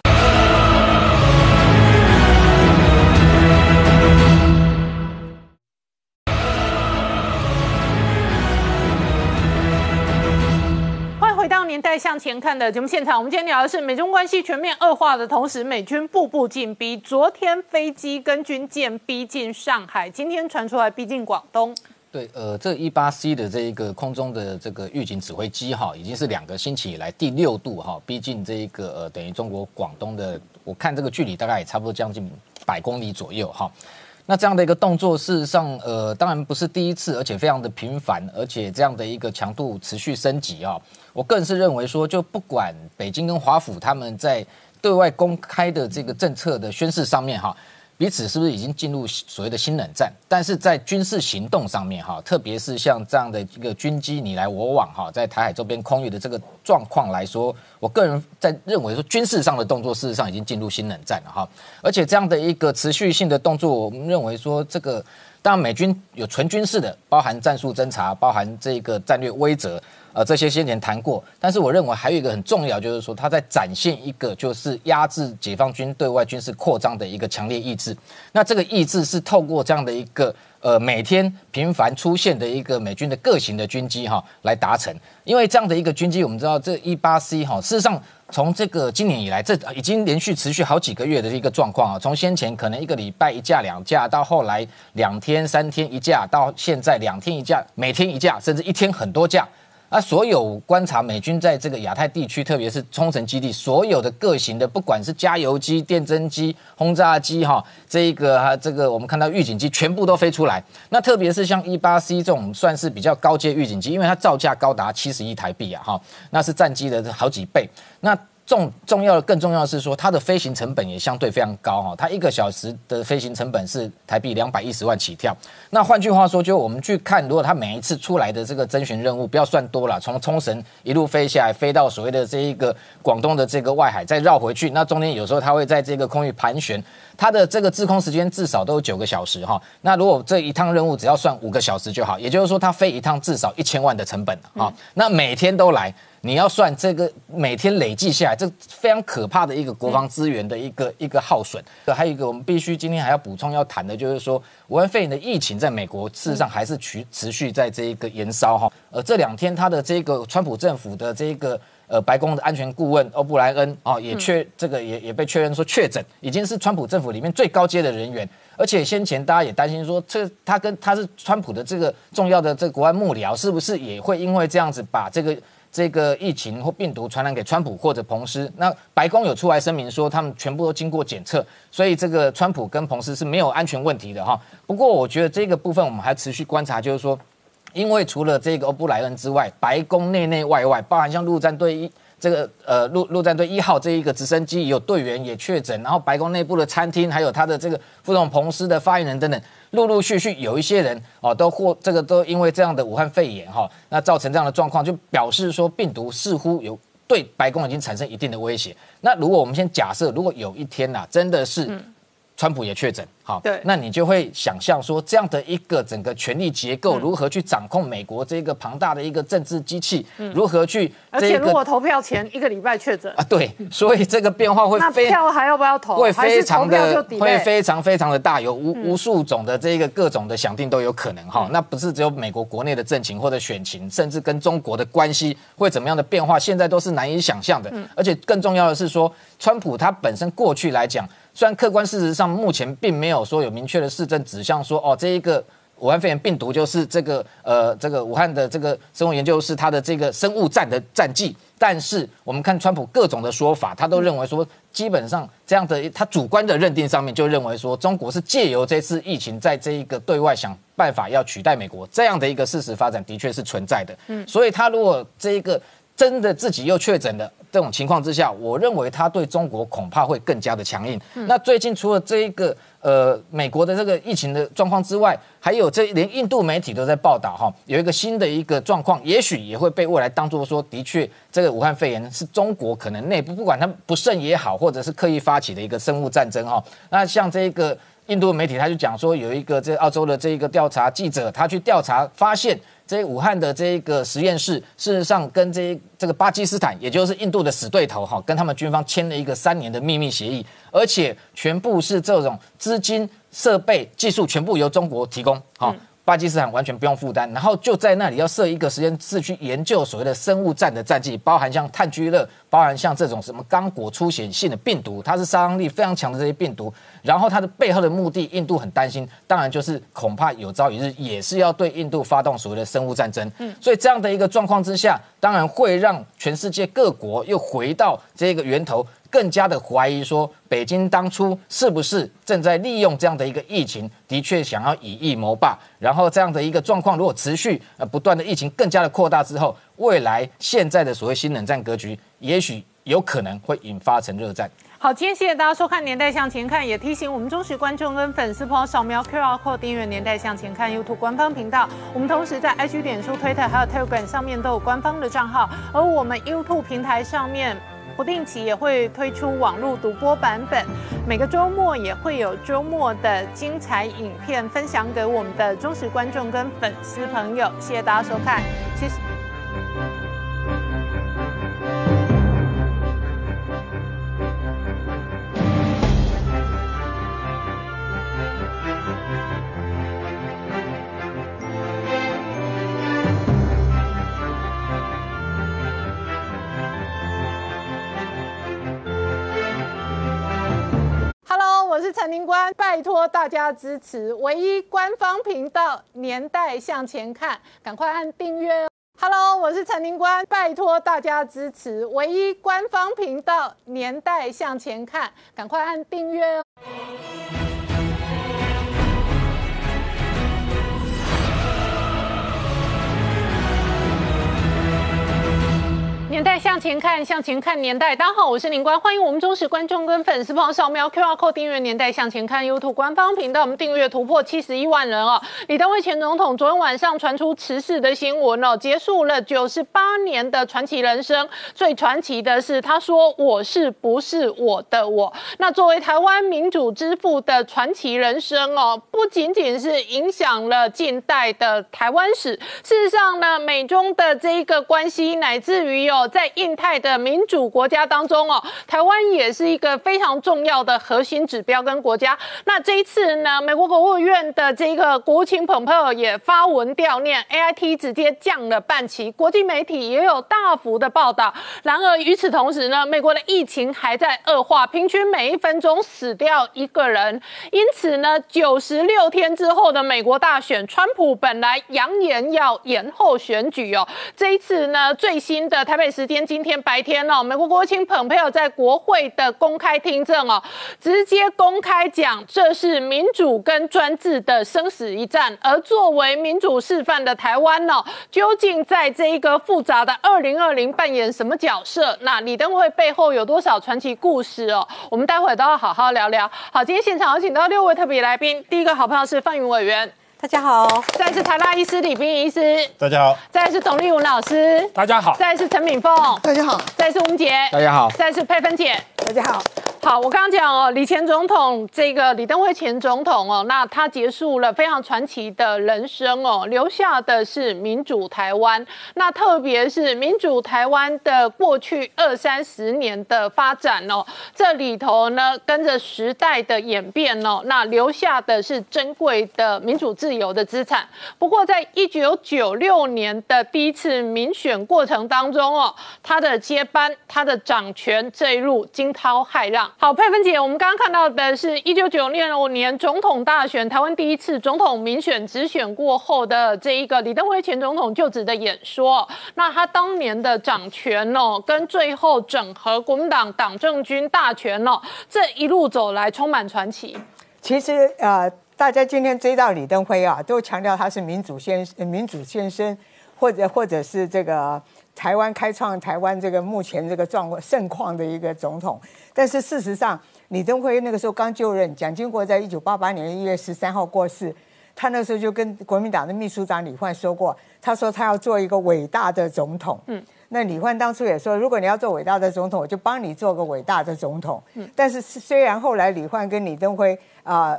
年代向前看的节目现场，我们今天聊的是美中关系全面恶化的同时，美军步步紧逼。昨天飞机跟军舰逼近上海，今天传出来逼近广东。对，呃，这一八 C 的这一个空中的这个预警指挥机哈，已经是两个星期以来第六度哈逼近这一个呃等于中国广东的，我看这个距离大概也差不多将近百公里左右哈。那这样的一个动作，事实上，呃，当然不是第一次，而且非常的频繁，而且这样的一个强度持续升级啊。我个人是认为说，就不管北京跟华府他们在对外公开的这个政策的宣示上面哈。彼此是不是已经进入所谓的新冷战？但是在军事行动上面，哈，特别是像这样的一个军机你来我往，哈，在台海周边空域的这个状况来说，我个人在认为说，军事上的动作事实上已经进入新冷战了，哈。而且这样的一个持续性的动作，我们认为说，这个当然美军有纯军事的，包含战术侦察，包含这个战略威慑。呃，这些先前谈过，但是我认为还有一个很重要，就是说他在展现一个就是压制解放军对外军事扩张的一个强烈意志。那这个意志是透过这样的一个呃每天频繁出现的一个美军的各型的军机哈来达成。因为这样的一个军机，我们知道这一八 C 哈，事实上从这个今年以来，这已经连续持续好几个月的一个状况啊。从先前可能一个礼拜一架两架，到后来两天三天一架，到现在两天一架，每天一架，甚至一天很多架。那所有观察美军在这个亚太地区，特别是冲绳基地，所有的各型的，不管是加油机、电侦机、轰炸机，哈，这一个哈，这个我们看到预警机全部都飞出来。那特别是像 E 八 C 这种算是比较高阶预警机，因为它造价高达七十亿台币啊，哈，那是战机的好几倍。那重重要的更重要的是说，它的飞行成本也相对非常高哈，它一个小时的飞行成本是台币两百一十万起跳。那换句话说，就我们去看，如果它每一次出来的这个征询任务，不要算多了，从冲绳一路飞下来，飞到所谓的这一个广东的这个外海，再绕回去，那中间有时候它会在这个空域盘旋，它的这个滞空时间至少都有九个小时哈。那如果这一趟任务只要算五个小时就好，也就是说它飞一趟至少一千万的成本啊。那每天都来。你要算这个每天累计下来，这非常可怕的一个国防资源的一个一个耗损。还有一个，我们必须今天还要补充要谈的，就是说武汉肺炎的疫情在美国事实上还是持持续在这一个延烧哈。呃，这两天他的这个川普政府的这个呃白宫的安全顾问欧布莱恩哦也确这个也也被确认说确诊，已经是川普政府里面最高阶的人员。而且先前大家也担心说，这他跟他是川普的这个重要的这个国安幕僚，是不是也会因为这样子把这个？这个疫情或病毒传染给川普或者彭斯。那白宫有出来声明说，他们全部都经过检测，所以这个川普跟彭斯是没有安全问题的哈。不过我觉得这个部分我们还持续观察，就是说，因为除了这个欧布莱恩之外，白宫内内外外，包含像陆战队一。这个呃陆陆战队一号这一个直升机有队员也确诊，然后白宫内部的餐厅还有他的这个副总统彭斯的发言人等等，陆陆续续有一些人哦都或这个都因为这样的武汉肺炎哈，那造成这样的状况，就表示说病毒似乎有对白宫已经产生一定的威胁。那如果我们先假设，如果有一天呐真的是川普也确诊。好，对，那你就会想象说，这样的一个整个权力结构如何去掌控美国这个庞大的一个政治机器，如何去？而且如果投票前一个礼拜确诊啊，对，所以这个变化会非票还要不要投？会非常的会非常非常的大，有无无数种的这个各种的想定都有可能哈。那不是只有美国国内的政情或者选情，甚至跟中国的关系会怎么样的变化，现在都是难以想象的。而且更重要的是说，川普他本身过去来讲。虽然客观事实上目前并没有说有明确的市政指向说哦这一个武汉肺炎病毒就是这个呃这个武汉的这个生物研究室它的这个生物战的战绩，但是我们看川普各种的说法，他都认为说基本上这样的他主观的认定上面就认为说中国是借由这次疫情在这一个对外想办法要取代美国这样的一个事实发展的确是存在的，嗯，所以他如果这一个真的自己又确诊了。这种情况之下，我认为他对中国恐怕会更加的强硬。那最近除了这一个呃美国的这个疫情的状况之外，还有这连印度媒体都在报道哈，有一个新的一个状况，也许也会被未来当做说，的确这个武汉肺炎是中国可能内部不管它不慎也好，或者是刻意发起的一个生物战争哈。那像这个印度媒体他就讲说，有一个这澳洲的这一个调查记者，他去调查发现。这武汉的这一个实验室，事实上跟这这个巴基斯坦，也就是印度的死对头哈，跟他们军方签了一个三年的秘密协议，而且全部是这种资金、设备、技术全部由中国提供哈。巴基斯坦完全不用负担，然后就在那里要设一个实验室去研究所谓的生物战的战剂，包含像炭疽热，包含像这种什么刚果出血性的病毒，它是杀伤力非常强的这些病毒。然后它的背后的目的，印度很担心，当然就是恐怕有朝一日也是要对印度发动所谓的生物战争。嗯，所以这样的一个状况之下，当然会让全世界各国又回到这个源头。更加的怀疑说，北京当初是不是正在利用这样的一个疫情，的确想要以疫谋霸，然后这样的一个状况如果持续，呃，不断的疫情更加的扩大之后，未来现在的所谓新冷战格局，也许有可能会引发成热战。好，今天谢谢大家收看《年代向前看》，也提醒我们忠实观众跟粉丝朋友扫描 QR Code 订阅《年代向前看》YouTube 官方频道。我们同时在 IG、脸书、Twitter 还有 Telegram 上面都有官方的账号，而我们 YouTube 平台上面。不定期也会推出网络独播版本，每个周末也会有周末的精彩影片分享给我们的忠实观众跟粉丝朋友。谢谢大家收看，谢谢。我是陈宁官，拜托大家支持唯一官方频道《年代向前看》，赶快按订阅哦。Hello，我是陈宁官，拜托大家支持唯一官方频道《年代向前看》，赶快按订阅哦。向前看，向前看年代。大家好，我是林官，欢迎我们忠实观众跟粉丝朋友扫描 QR Code 订阅《年代向前看》YouTube 官方频道。我们订阅突破七十一万人哦。李登辉前总统昨天晚上传出辞世的新闻哦，结束了九十八年的传奇人生。最传奇的是，他说：“我是不是我的我？”那作为台湾民主之父的传奇人生哦，不仅仅是影响了近代的台湾史，事实上呢，美中的这一个关系，乃至于哦。哦，在印太的民主国家当中哦，台湾也是一个非常重要的核心指标跟国家。那这一次呢，美国国务院的这个国务卿蓬佩奥也发文悼念 A I T 直接降了半旗，国际媒体也有大幅的报道。然而与此同时呢，美国的疫情还在恶化，平均每一分钟死掉一个人。因此呢，九十六天之后的美国大选，川普本来扬言要延后选举哦。这一次呢，最新的台北时间今今天白天哦，美国国务卿蓬佩奥在国会的公开听证哦，直接公开讲这是民主跟专制的生死一战。而作为民主示范的台湾呢，究竟在这一个复杂的二零二零扮演什么角色？那李登辉背后有多少传奇故事哦？我们待会都要好好聊聊。好，今天现场有请到六位特别来宾，第一个好朋友是范云委员。大家好，再是台大医师李冰医师，大家好；再是董丽文老师，大家好；再是陈敏凤，大家好；再是吴杰，大家好；再是佩芬姐，大家好。好，我刚刚讲哦，李前总统这个李登辉前总统哦，那他结束了非常传奇的人生哦，留下的是民主台湾。那特别是民主台湾的过去二三十年的发展哦，这里头呢跟着时代的演变哦，那留下的是珍贵的民主自由的资产。不过，在一九九六年的第一次民选过程当中哦，他的接班，他的掌权这一路惊涛骇浪。好，佩芬姐，我们刚刚看到的是一九九六年总统大选，台湾第一次总统民选直选过后的这一个李登辉前总统就职的演说。那他当年的掌权哦，跟最后整合国民党党政军大权哦，这一路走来充满传奇。其实呃，大家今天追到李登辉啊，都强调他是民主先民主先生，或者或者是这个。台湾开创台湾这个目前这个状况盛况的一个总统，但是事实上，李登辉那个时候刚就任，蒋经国在一九八八年一月十三号过世，他那时候就跟国民党的秘书长李焕说过，他说他要做一个伟大的总统。嗯，那李焕当初也说，如果你要做伟大的总统，我就帮你做个伟大的总统。嗯，但是虽然后来李焕跟李登辉啊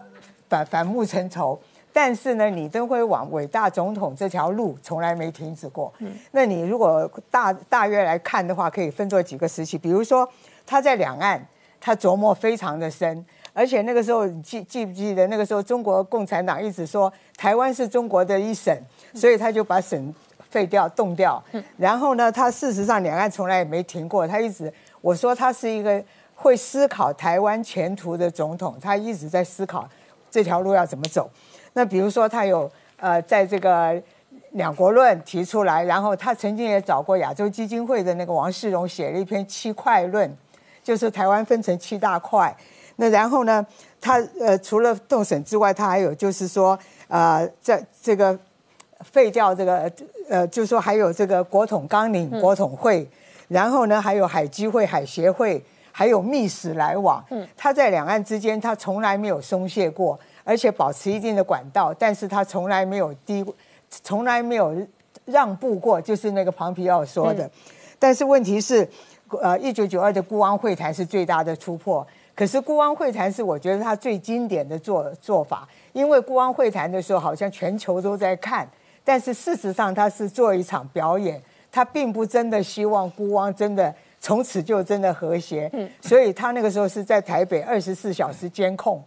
反反目成仇。但是呢，李登辉往伟大总统这条路从来没停止过。嗯，那你如果大大约来看的话，可以分作几个时期。比如说，他在两岸，他琢磨非常的深，而且那个时候记记不记得那个时候中国共产党一直说台湾是中国的一省，所以他就把省废掉、冻掉。然后呢，他事实上两岸从来也没停过，他一直我说他是一个会思考台湾前途的总统，他一直在思考这条路要怎么走。那比如说，他有呃，在这个两国论提出来，然后他曾经也找过亚洲基金会的那个王世荣写了一篇七块论，就是台湾分成七大块。那然后呢，他呃除了动省之外，他还有就是说呃，在这个废掉这个呃，就是说还有这个国统纲领、国统会，然后呢还有海基会、海协会，还有密使来往。嗯，他在两岸之间，他从来没有松懈过。而且保持一定的管道，但是他从来没有低，从来没有让步过，就是那个庞皮奥说的。但是问题是，呃，一九九二的孤汪会谈是最大的突破。可是孤汪会谈是我觉得他最经典的做做法，因为孤汪会谈的时候好像全球都在看，但是事实上他是做一场表演，他并不真的希望孤汪真的从此就真的和谐。嗯，所以他那个时候是在台北二十四小时监控。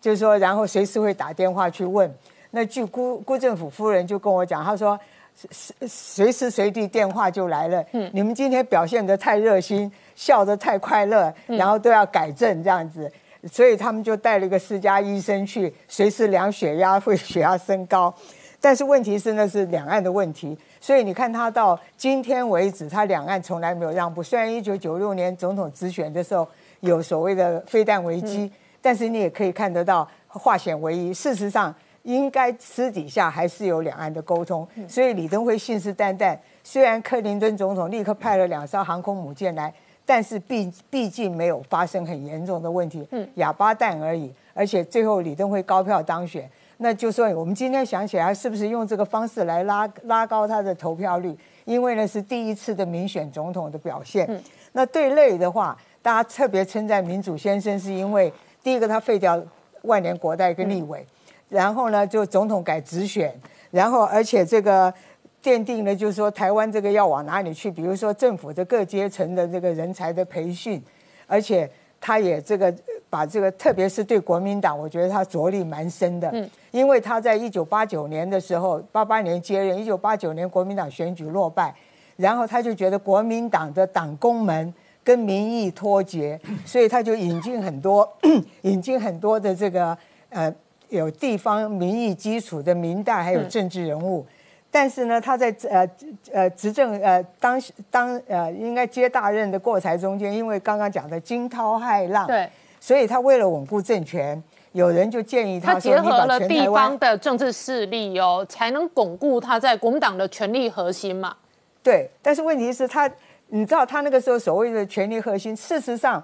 就是说，然后随时会打电话去问。那据辜辜政府夫人就跟我讲，她说随随时随地电话就来了。嗯，你们今天表现得太热心，笑得太快乐，然后都要改正这样子，所以他们就带了一个私家医生去，随时量血压，会血压升高。但是问题是那是两岸的问题，所以你看他到今天为止，他两岸从来没有让步。虽然一九九六年总统直选的时候有所谓的飞弹危机。但是你也可以看得到，化险为夷。事实上，应该私底下还是有两岸的沟通。所以李登辉信誓旦旦，虽然克林顿总统立刻派了两艘航空母舰来，但是毕毕竟没有发生很严重的问题，哑巴蛋而已。而且最后李登辉高票当选，那就说我们今天想起来，是不是用这个方式来拉拉高他的投票率？因为呢是第一次的民选总统的表现。那对内的话，大家特别称赞民主先生，是因为。第一个，他废掉万年国代跟立委，然后呢，就总统改直选，然后而且这个奠定了就是说台湾这个要往哪里去，比如说政府的各阶层的这个人才的培训，而且他也这个把这个，特别是对国民党，我觉得他着力蛮深的。嗯，因为他在一九八九年的时候，八八年接任，一九八九年国民党选举落败，然后他就觉得国民党的党工们跟民意脱节，所以他就引进很多 引进很多的这个呃有地方民意基础的民代还有政治人物。但是呢，他在呃呃执政呃当当呃应该接大任的过程中间，因为刚刚讲的惊涛骇浪，对，所以他为了稳固政权，有人就建议他结合了地方的政治势力哦，才能巩固他在国民党的权力核心嘛。对，但是问题是，他你知道他那个时候所谓的权力核心，事实上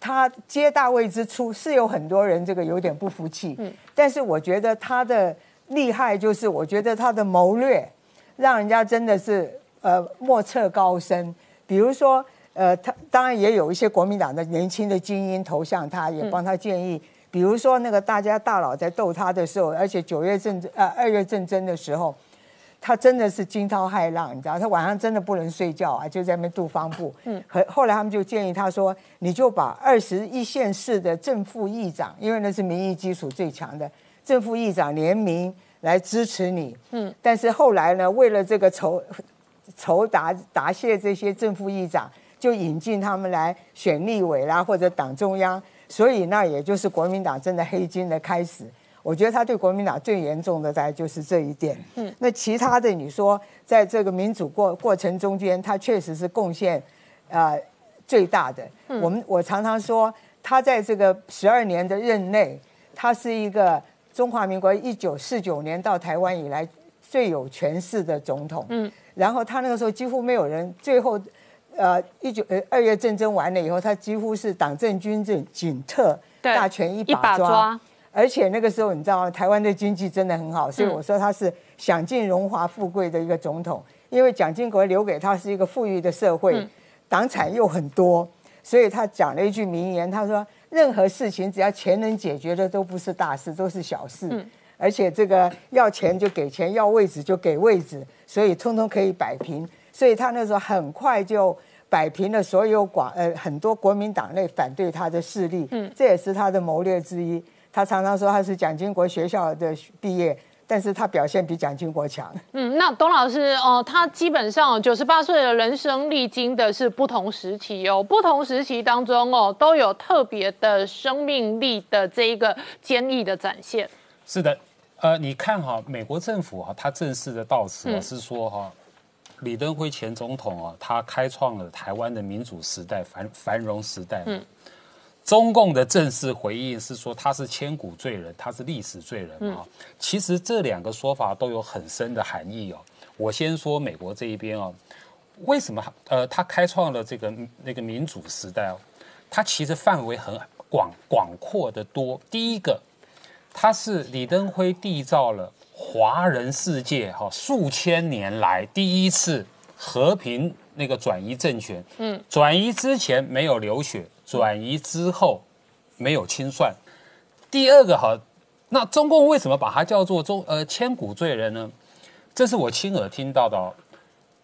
他接大位之初是有很多人这个有点不服气，嗯，但是我觉得他的。厉害就是，我觉得他的谋略，让人家真的是呃莫测高深。比如说，呃，他当然也有一些国民党的年轻的精英投向他，也帮他建议。比如说，那个大家大佬在斗他的时候，而且九月政呃二月政争的时候，他真的是惊涛骇浪，你知道，他晚上真的不能睡觉啊，就在那边杜方部。嗯。后后来他们就建议他说，你就把二十一县市的正副议长，因为那是民意基础最强的。正副议长联名来支持你，嗯，但是后来呢，为了这个筹筹答答谢这些正副议长，就引进他们来选立委啦，或者党中央，所以那也就是国民党真的黑金的开始。我觉得他对国民党最严重的大概就是这一点。嗯，那其他的你说，在这个民主过过程中间，他确实是贡献呃最大的。我们我常常说，他在这个十二年的任内，他是一个。中华民国一九四九年到台湾以来最有权势的总统，嗯，然后他那个时候几乎没有人，最后，呃，一九呃二月战争完了以后，他几乎是党政军政警特大权一把抓，而且那个时候你知道台湾的经济真的很好，所以我说他是享尽荣华富贵的一个总统，因为蒋经国留给他是一个富裕的社会，党产又很多，所以他讲了一句名言，他说。任何事情只要钱能解决的都不是大事，都是小事。嗯，而且这个要钱就给钱，要位置就给位置，所以通通可以摆平。所以他那时候很快就摆平了所有广呃很多国民党内反对他的势力。嗯，这也是他的谋略之一。他常常说他是蒋经国学校的毕业。但是他表现比蒋经国强。嗯，那董老师哦，他基本上九十八岁的人生历经的是不同时期哦，不同时期当中哦，都有特别的生命力的这一个坚毅的展现。是的，呃，你看哈，美国政府哈，他正式的悼词是说哈，李登辉前总统啊，他开创了台湾的民主时代繁繁荣时代。嗯。中共的正式回应是说他是千古罪人，他是历史罪人啊。其实这两个说法都有很深的含义哦。我先说美国这一边哦，为什么呃他开创了这个那个民主时代哦？它其实范围很广广阔的多。第一个，他是李登辉缔造了华人世界哈数千年来第一次和平那个转移政权。嗯，转移之前没有流血。转移之后没有清算。第二个哈，那中共为什么把它叫做中呃千古罪人呢？这是我亲耳听到的哦。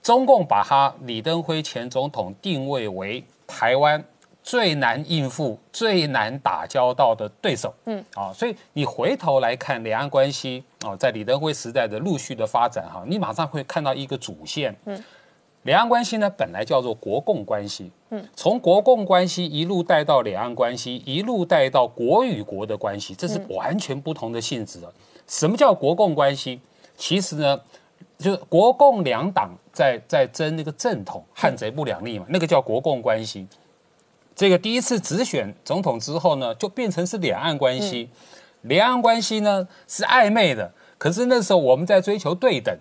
中共把他李登辉前总统定位为台湾最难应付、最难打交道的对手。嗯，啊，所以你回头来看两岸关系哦，在李登辉时代的陆续的发展哈，你马上会看到一个主线。嗯。两岸关系呢，本来叫做国共关系，嗯，从国共关系一路带到两岸关系，一路带到国与国的关系，这是完全不同的性质的。什么叫国共关系？其实呢，就是国共两党在在争那个正统，汉贼不两立嘛，那个叫国共关系。这个第一次直选总统之后呢，就变成是两岸关系。两岸关系呢是暧昧的，可是那时候我们在追求对等。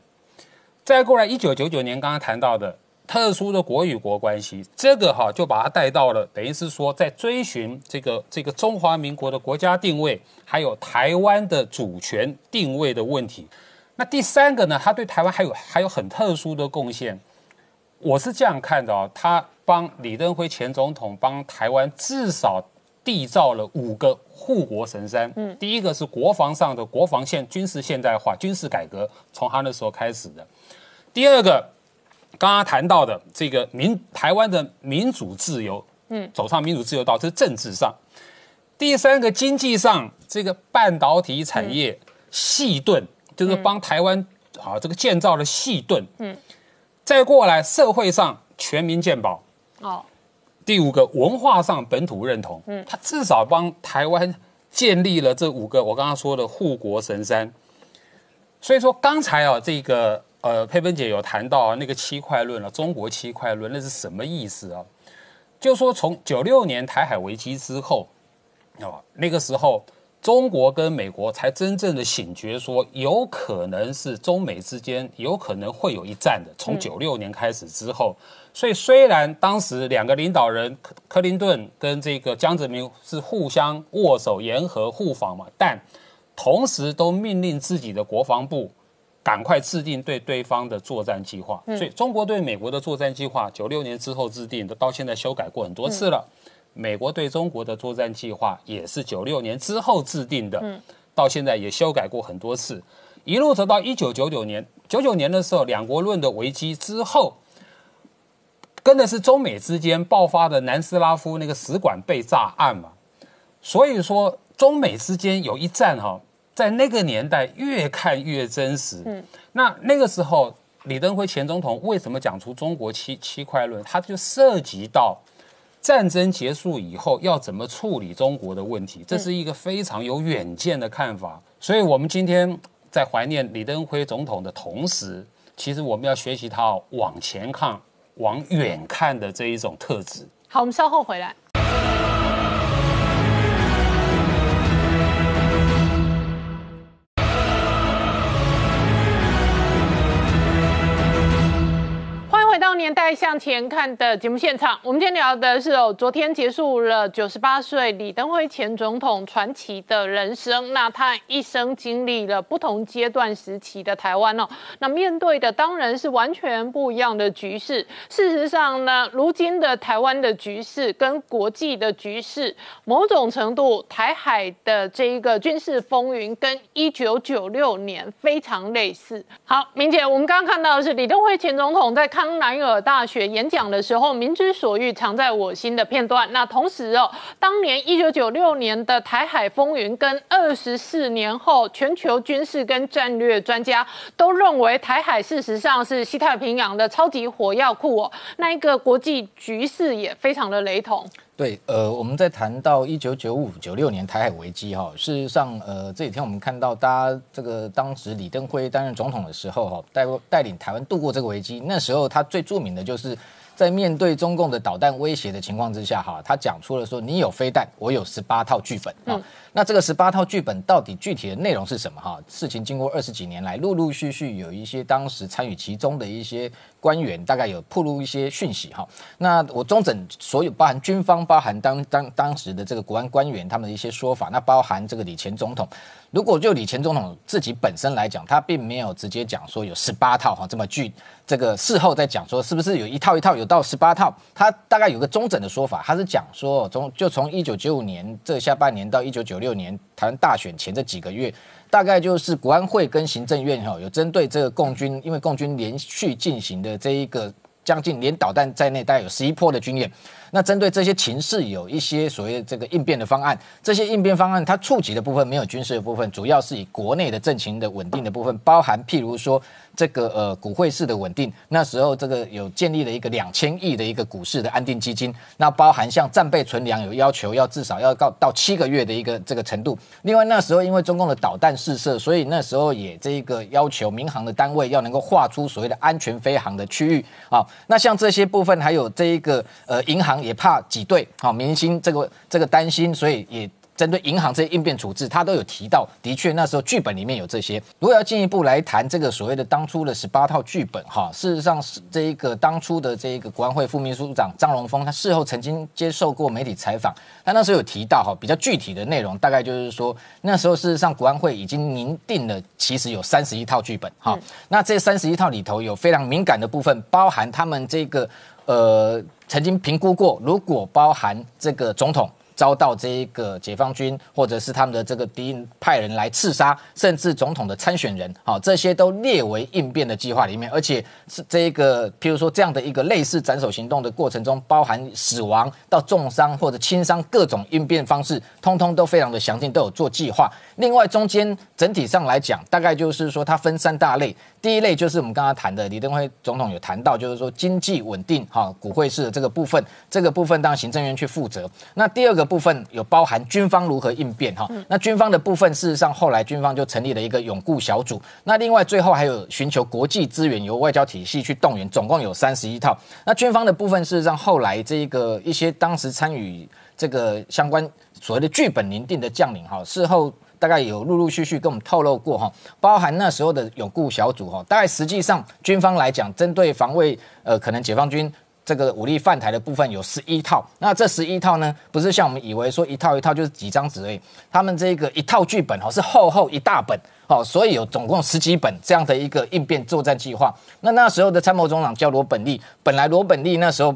再过来，一九九九年刚刚谈到的特殊的国与国关系，这个哈就把它带到了，等于是说在追寻这个这个中华民国的国家定位，还有台湾的主权定位的问题。那第三个呢，他对台湾还有还有很特殊的贡献。我是这样看的哦，他帮李登辉前总统帮台湾至少缔造了五个护国神山。嗯，第一个是国防上的国防现军事现代化、军事改革，从他那时候开始的。第二个，刚刚谈到的这个民台湾的民主自由，嗯，走上民主自由道，这是政治上。第三个，经济上，这个半导体产业细盾，就是帮台湾啊这个建造了细盾，嗯，再过来社会上全民健保，哦，第五个文化上本土认同，嗯，他至少帮台湾建立了这五个我刚刚说的护国神山。所以说刚才啊这个呃佩芬姐有谈到啊那个七块论了，中国七块论那是什么意思啊？就说从九六年台海危机之后。哦，那个时候中国跟美国才真正的醒觉，说有可能是中美之间有可能会有一战的。从九六年开始之后，所以虽然当时两个领导人克克林顿跟这个江泽民是互相握手言和互访嘛，但同时都命令自己的国防部赶快制定对对方的作战计划。所以中国对美国的作战计划，九六年之后制定的，到现在修改过很多次了。美国对中国的作战计划也是九六年之后制定的，到现在也修改过很多次，一路走到一九九九年，九九年的时候，两国论的危机之后，跟的是中美之间爆发的南斯拉夫那个使馆被炸案嘛，所以说中美之间有一战哈，在那个年代越看越真实。嗯，那那个时候李登辉前总统为什么讲出中国七七块论，他就涉及到。战争结束以后要怎么处理中国的问题？这是一个非常有远见的看法。所以，我们今天在怀念李登辉总统的同时，其实我们要学习他往前看、往远看的这一种特质。好，我们稍后回来。年代向前看的节目现场，我们今天聊的是哦，昨天结束了九十八岁李登辉前总统传奇的人生。那他一生经历了不同阶段时期的台湾哦，那面对的当然是完全不一样的局势。事实上呢，如今的台湾的局势跟国际的局势，某种程度台海的这一个军事风云跟一九九六年非常类似。好，明姐，我们刚刚看到的是李登辉前总统在康南尔大大学演讲的时候，民之所欲，藏在我心的片段。那同时哦，当年一九九六年的台海风云，跟二十四年后全球军事跟战略专家都认为台海事实上是西太平洋的超级火药库哦。那一个国际局势也非常的雷同。对，呃，我们在谈到一九九五九六年台海危机哈，事实上，呃，这几天我们看到，大家这个当时李登辉担任总统的时候哈，带带领台湾度过这个危机，那时候他最著名的就是。在面对中共的导弹威胁的情况之下，哈，他讲出了说：“你有飞弹，我有十八套剧本啊。”那这个十八套剧本到底具体的内容是什么？哈，事情经过二十几年来，陆陆续续有一些当时参与其中的一些官员，大概有透露一些讯息。哈，那我中整所有包含军方、包含当当当时的这个国安官员他们的一些说法，那包含这个李前总统。如果就李前总统自己本身来讲，他并没有直接讲说有十八套哈这么具这个事后再讲说是不是有一套一套有到十八套，他大概有个中整的说法，他是讲说从就从一九九五年这下半年到一九九六年台湾大选前这几个月，大概就是国安会跟行政院哈有针对这个共军，因为共军连续进行的这一个将近连导弹在内带有十一破的军演。那针对这些情势，有一些所谓这个应变的方案。这些应变方案，它触及的部分没有军事的部分，主要是以国内的政情的稳定的部分，包含譬如说。这个呃股汇市的稳定，那时候这个有建立了一个两千亿的一个股市的安定基金，那包含像战备存粮有要求要至少要到到七个月的一个这个程度。另外那时候因为中共的导弹试射，所以那时候也这一个要求民航的单位要能够划出所谓的安全飞航的区域啊。那像这些部分还有这一个呃银行也怕挤兑啊，民心这个这个担心，所以也。针对银行这些应变处置，他都有提到，的确那时候剧本里面有这些。如果要进一步来谈这个所谓的当初的十八套剧本，哈，事实上是这一个当初的这一个国安会副秘书长张荣峰，他事后曾经接受过媒体采访，他那时候有提到哈，比较具体的内容，大概就是说那时候事实上国安会已经拟定了，其实有三十一套剧本，哈，那这三十一套里头有非常敏感的部分，包含他们这个呃曾经评估过，如果包含这个总统。遭到这一个解放军或者是他们的这个敌人派人来刺杀，甚至总统的参选人，好，这些都列为应变的计划里面，而且是这一个，譬如说这样的一个类似斩首行动的过程中，包含死亡到重伤或者轻伤各种应变方式，通通都非常的详尽，都有做计划。另外，中间整体上来讲，大概就是说它分三大类。第一类就是我们刚刚谈的，李登辉总统有谈到，就是说经济稳定，哈，股汇市的这个部分，这个部分当行政院去负责。那第二个部分有包含军方如何应变，哈，那军方的部分，事实上后来军方就成立了一个永固小组。那另外最后还有寻求国际资源，由外交体系去动员，总共有三十一套。那军方的部分，事实上后来这个一些当时参与这个相关所谓的剧本拟定的将领，哈，事后。大概有陆陆续续跟我们透露过哈，包含那时候的永固小组哈，大概实际上军方来讲，针对防卫呃可能解放军这个武力犯台的部分有十一套，那这十一套呢，不是像我们以为说一套一套就是几张纸而已，他们这个一套剧本哦是厚厚一大本哦，所以有总共十几本这样的一个应变作战计划。那那时候的参谋总长叫罗本利，本来罗本利那时候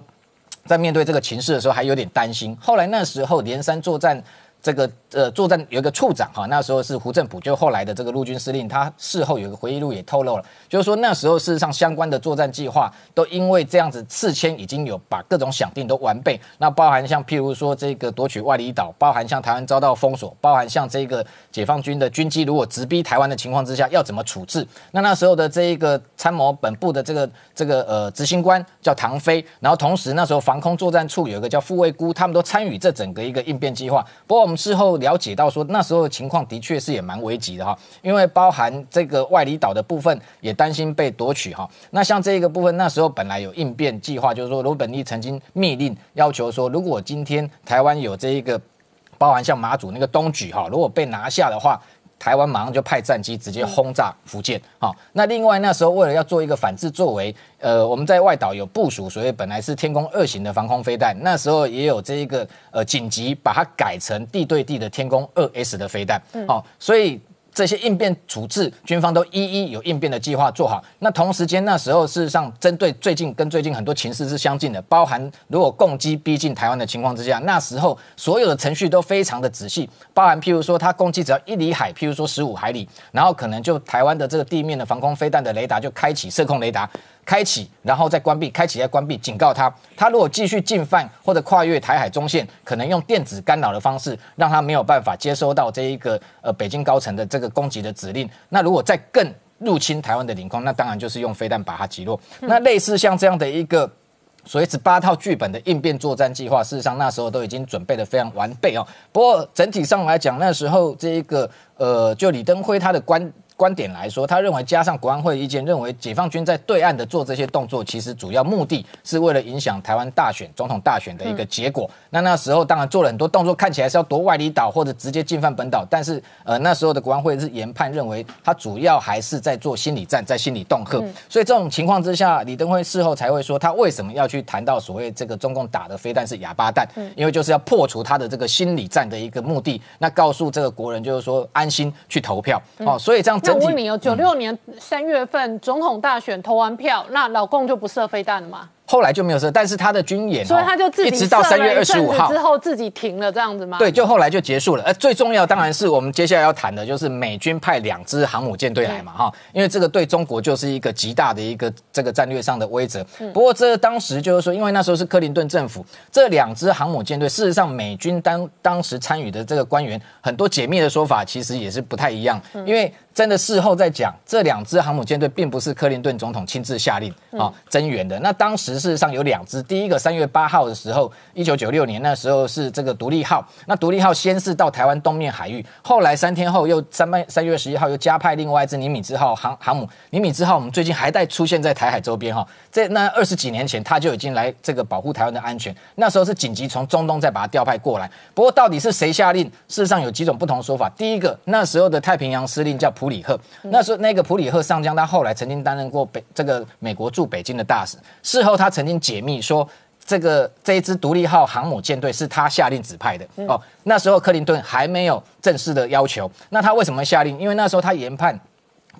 在面对这个情势的时候还有点担心，后来那时候连山作战。这个呃，作战有一个处长哈，那时候是胡振普，就后来的这个陆军司令，他事后有一个回忆录也透露了，就是说那时候事实上相关的作战计划都因为这样子事先已经有把各种想定都完备，那包含像譬如说这个夺取外里岛，包含像台湾遭到封锁，包含像这个解放军的军机如果直逼台湾的情况之下要怎么处置，那那时候的这一个参谋本部的这个这个呃执行官叫唐飞，然后同时那时候防空作战处有一个叫傅卫姑，他们都参与这整个一个应变计划，不过。事后了解到，说那时候的情况的确是也蛮危急的哈，因为包含这个外离岛的部分也担心被夺取哈。那像这个部分，那时候本来有应变计划，就是说罗本利曾经密令要求说，如果今天台湾有这一个包含像马祖那个东举哈，如果被拿下的话。台湾马上就派战机直接轰炸福建，好，那另外那时候为了要做一个反制作为，呃，我们在外岛有部署，所以本来是天宫二型的防空飞弹，那时候也有这一个呃紧急把它改成地对地的天宫二 S 的飞弹，好，所以。这些应变处置，军方都一一有应变的计划做好。那同时间那时候，事实上针对最近跟最近很多情势是相近的，包含如果攻击逼近台湾的情况之下，那时候所有的程序都非常的仔细，包含譬如说它攻击只要一里海，譬如说十五海里，然后可能就台湾的这个地面的防空飞弹的雷达就开启射控雷达。开启，然后再关闭，开启再关闭，警告他，他如果继续进犯或者跨越台海中线，可能用电子干扰的方式，让他没有办法接收到这一个呃北京高层的这个攻击的指令。那如果再更入侵台湾的领空，那当然就是用飞弹把它击落。那类似像这样的一个所谓十八套剧本的应变作战计划，事实上那时候都已经准备的非常完备哦。不过整体上来讲，那时候这一个呃，就李登辉他的观。观点来说，他认为加上国安会意见，认为解放军在对岸的做这些动作，其实主要目的是为了影响台湾大选、总统大选的一个结果。那那时候当然做了很多动作，看起来是要夺外里岛或者直接进犯本岛，但是呃那时候的国安会是研判认为，他主要还是在做心理战，在心理恫吓。所以这种情况之下，李登辉事后才会说，他为什么要去谈到所谓这个中共打的飞弹是哑巴弹？因为就是要破除他的这个心理战的一个目的，那告诉这个国人就是说安心去投票哦。所以这样。我问你哦，九六年三月份总统大选投完票，那老共就不射飞弹了吗？后来就没有射，但是他的军演，所以他就自己一直到三月二十五号之后自己停了这样子吗？对，就后来就结束了。呃，最重要当然是我们接下来要谈的，就是美军派两支航母舰队来嘛，哈，因为这个对中国就是一个极大的一个这个战略上的威慑。不过这当时就是说，因为那时候是克林顿政府，这两支航母舰队，事实上美军当当时参与的这个官员很多解密的说法，其实也是不太一样，因为。真的事后再讲，这两支航母舰队并不是克林顿总统亲自下令啊增援的。那当时事实上有两支，第一个三月八号的时候，一九九六年那时候是这个独立号。那独立号先是到台湾东面海域，后来三天后又三半三月十一号又加派另外一支尼米兹号航航母。尼米兹号我们最近还在出现在台海周边哈，在那二十几年前他就已经来这个保护台湾的安全。那时候是紧急从中东再把它调派过来。不过到底是谁下令？事实上有几种不同说法。第一个那时候的太平洋司令叫。普里赫，那时候那个普里赫上将，他后来曾经担任过北这个美国驻北京的大使。事后他曾经解密说，这个这一支独立号航母舰队是他下令指派的。哦，那时候克林顿还没有正式的要求。那他为什么下令？因为那时候他研判。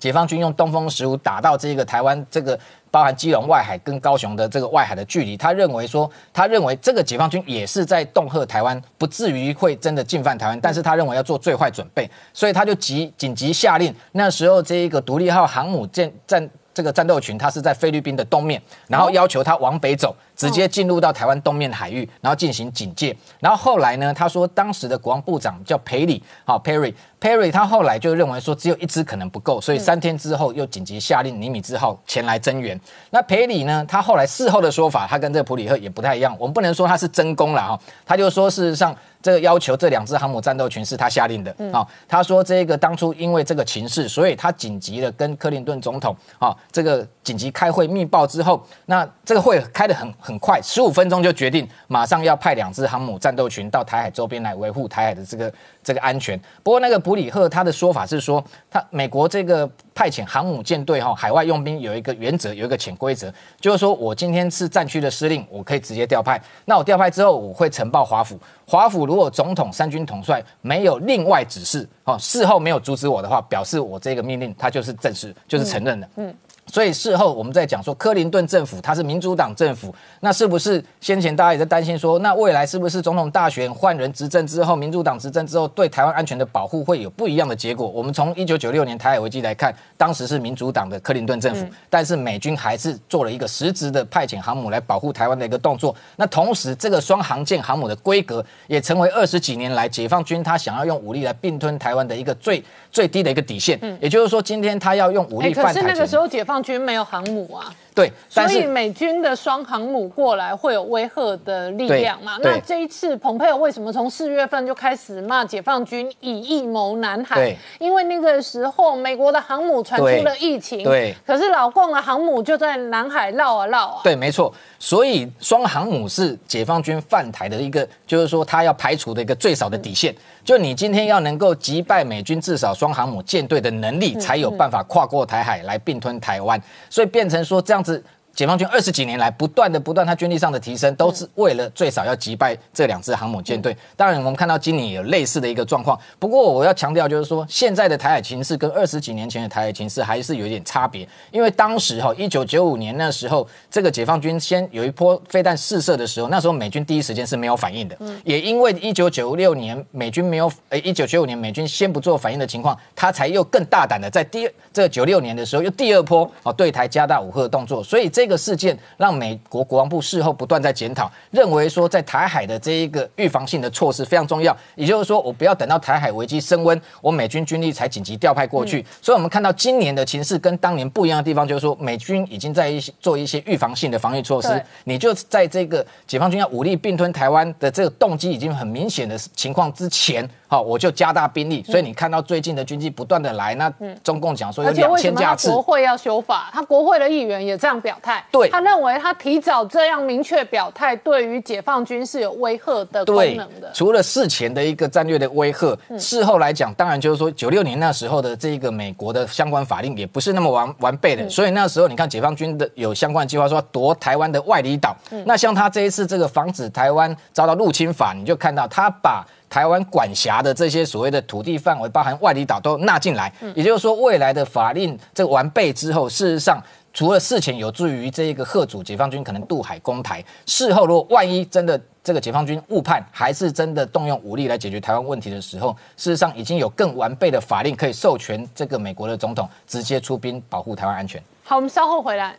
解放军用东风十五打到这个台湾这个。包含基隆外海跟高雄的这个外海的距离，他认为说，他认为这个解放军也是在恫吓台湾，不至于会真的进犯台湾，但是他认为要做最坏准备，所以他就急紧急下令，那时候这一个独立号航母舰战这个战斗群，它是在菲律宾的东面，然后要求它往北走。直接进入到台湾东面海域，然后进行警戒。然后后来呢，他说当时的国防部长叫裴里，好 Perry，Perry 他后来就认为说只有一支可能不够，所以三天之后又紧急下令尼米兹号前来增援。那裴里呢，他后来事后的说法，他跟这个普里赫也不太一样。我们不能说他是真功了哈，他就说事实上这个要求这两支航母战斗群是他下令的。好，他说这个当初因为这个情势，所以他紧急的跟克林顿总统啊这个紧急开会密报之后，那这个会开得很很。快，十五分钟就决定，马上要派两支航母战斗群到台海周边来维护台海的这个这个安全。不过，那个普里赫他的说法是说，他美国这个派遣航母舰队哈海外用兵有一个原则，有一个潜规则，就是说我今天是战区的司令，我可以直接调派。那我调派之后，我会呈报华府。华府如果总统、三军统帅没有另外指示，哦，事后没有阻止我的话，表示我这个命令他就是正式，就是承认的。嗯。所以事后我们在讲说，克林顿政府他是民主党政府，那是不是先前大家也在担心说，那未来是不是总统大选换人执政之后，民主党执政之后，对台湾安全的保护会有不一样的结果？我们从一九九六年台海危机来看，当时是民主党的克林顿政府，但是美军还是做了一个实质的派遣航母来保护台湾的一个动作。那同时，这个双航舰航母的规格也成为二十几年来解放军他想要用武力来并吞台湾的一个最最低的一个底线。也就是说，今天他要用武力犯台。可是那个时候解放军没有航母啊。对，所以美军的双航母过来会有威吓的力量嘛？那这一次，蓬佩奥为什么从四月份就开始骂解放军以疫谋南海？因为那个时候美国的航母传出了疫情，对，可是老共的航母就在南海绕啊绕啊。对，没错。所以双航母是解放军犯台的一个，就是说他要排除的一个最少的底线。就你今天要能够击败美军至少双航母舰队的能力，才有办法跨过台海来并吞台湾。所以变成说这样子。解放军二十几年来不断的不断，他军力上的提升都是为了最少要击败这两支航母舰队。当然，我们看到今年有类似的一个状况。不过，我要强调就是说，现在的台海情势跟二十几年前的台海情势还是有一点差别。因为当时哈，一九九五年那时候，这个解放军先有一波飞弹试射的时候，那时候美军第一时间是没有反应的。也因为一九九六年美军没有，呃，一九九五年美军先不做反应的情况，他才又更大胆的在第二这九六年的时候又第二波哦对台加大武赫的动作。所以这这个事件让美国国防部事后不断在检讨，认为说在台海的这一个预防性的措施非常重要。也就是说，我不要等到台海危机升温，我美军军力才紧急调派过去。所以，我们看到今年的情势跟当年不一样的地方，就是说美军已经在一些做一些预防性的防御措施。你就在这个解放军要武力并吞台湾的这个动机已经很明显的情况之前。好，我就加大兵力，所以你看到最近的军机不断的来，那中共讲说有两千架次。国会要修法，他国会的议员也这样表态。对，他认为他提早这样明确表态，对于解放军是有威吓的功能的。除了事前的一个战略的威吓，事后来讲，当然就是说九六年那时候的这个美国的相关法令也不是那么完完备的，所以那时候你看解放军的有相关计划说夺台湾的外离岛。那像他这一次这个防止台湾遭到入侵法，你就看到他把。台湾管辖的这些所谓的土地范围，包含外离岛都纳进来，也就是说，未来的法令这个完备之后，事实上，除了事前有助于这一个贺主解放军可能渡海攻台，事后如果万一真的这个解放军误判，还是真的动用武力来解决台湾问题的时候，事实上已经有更完备的法令可以授权这个美国的总统直接出兵保护台湾安全。好，我们稍后回来。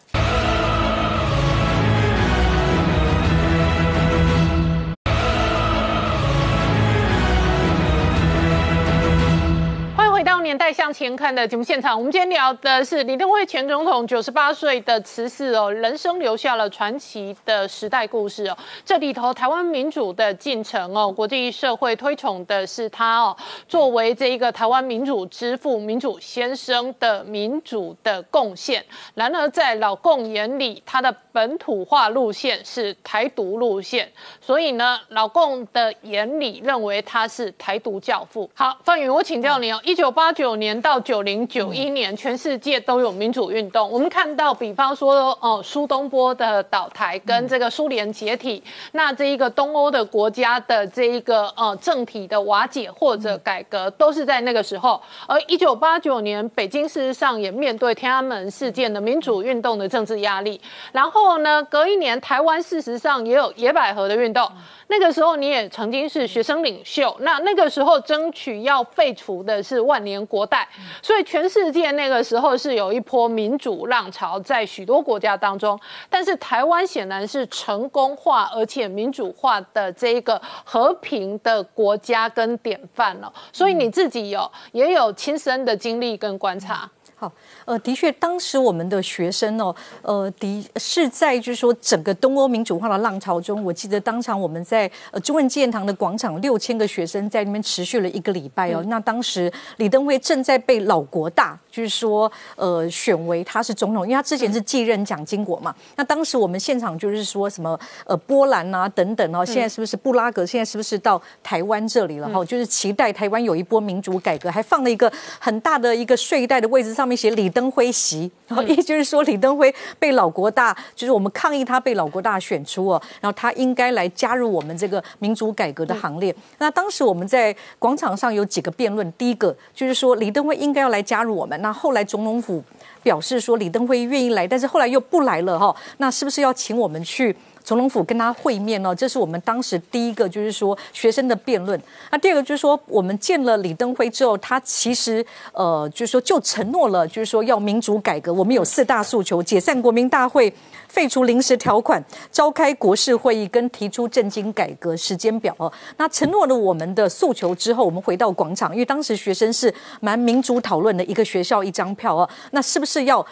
年代向前看的节目现场，我们今天聊的是李登辉前总统九十八岁的辞世哦，人生留下了传奇的时代故事哦。这里头台湾民主的进程哦，国际社会推崇的是他哦，作为这一个台湾民主之父、民主先生的民主的贡献。然而在老共眼里，他的本土化路线是台独路线，所以呢，老共的眼里认为他是台独教父。好，范宇，我请教你哦，一九八九年年到九零九一年，全世界都有民主运动。我们看到，比方说，哦，苏东坡的倒台跟这个苏联解体，那这一个东欧的国家的这一个呃政体的瓦解或者改革，都是在那个时候。而一九八九年，北京事实上也面对天安门事件的民主运动的政治压力。然后呢，隔一年，台湾事实上也有野百合的运动。那个时候你也曾经是学生领袖，那那个时候争取要废除的是万年国代，所以全世界那个时候是有一波民主浪潮在许多国家当中，但是台湾显然是成功化而且民主化的这一个和平的国家跟典范了，所以你自己有也有亲身的经历跟观察。好，呃，的确，当时我们的学生哦，呃，的是在就是说整个东欧民主化的浪潮中，我记得当场我们在呃中文纪念堂的广场，六千个学生在那边持续了一个礼拜哦。那当时李登辉正在被老国大，就是说呃选为他是总统，因为他之前是继任蒋经国嘛。那当时我们现场就是说什么呃波兰啊等等哦，现在是不是布拉格？现在是不是到台湾这里了哈？就是期待台湾有一波民主改革，还放了一个很大的一个睡袋的位置。上面写李登辉席，然后 也就是说李登辉被老国大，就是我们抗议他被老国大选出哦，然后他应该来加入我们这个民主改革的行列。那当时我们在广场上有几个辩论，第一个就是说李登辉应该要来加入我们。那后来总统府表示说李登辉愿意来，但是后来又不来了哈。那是不是要请我们去？总统府跟他会面哦，这是我们当时第一个，就是说学生的辩论。那第二个就是说，我们见了李登辉之后，他其实呃，就是说就承诺了，就是说要民主改革。我们有四大诉求：解散国民大会、废除临时条款、召开国事会议跟提出政经改革时间表哦。那承诺了我们的诉求之后，我们回到广场，因为当时学生是蛮民主讨论的，一个学校一张票哦。那是不是要？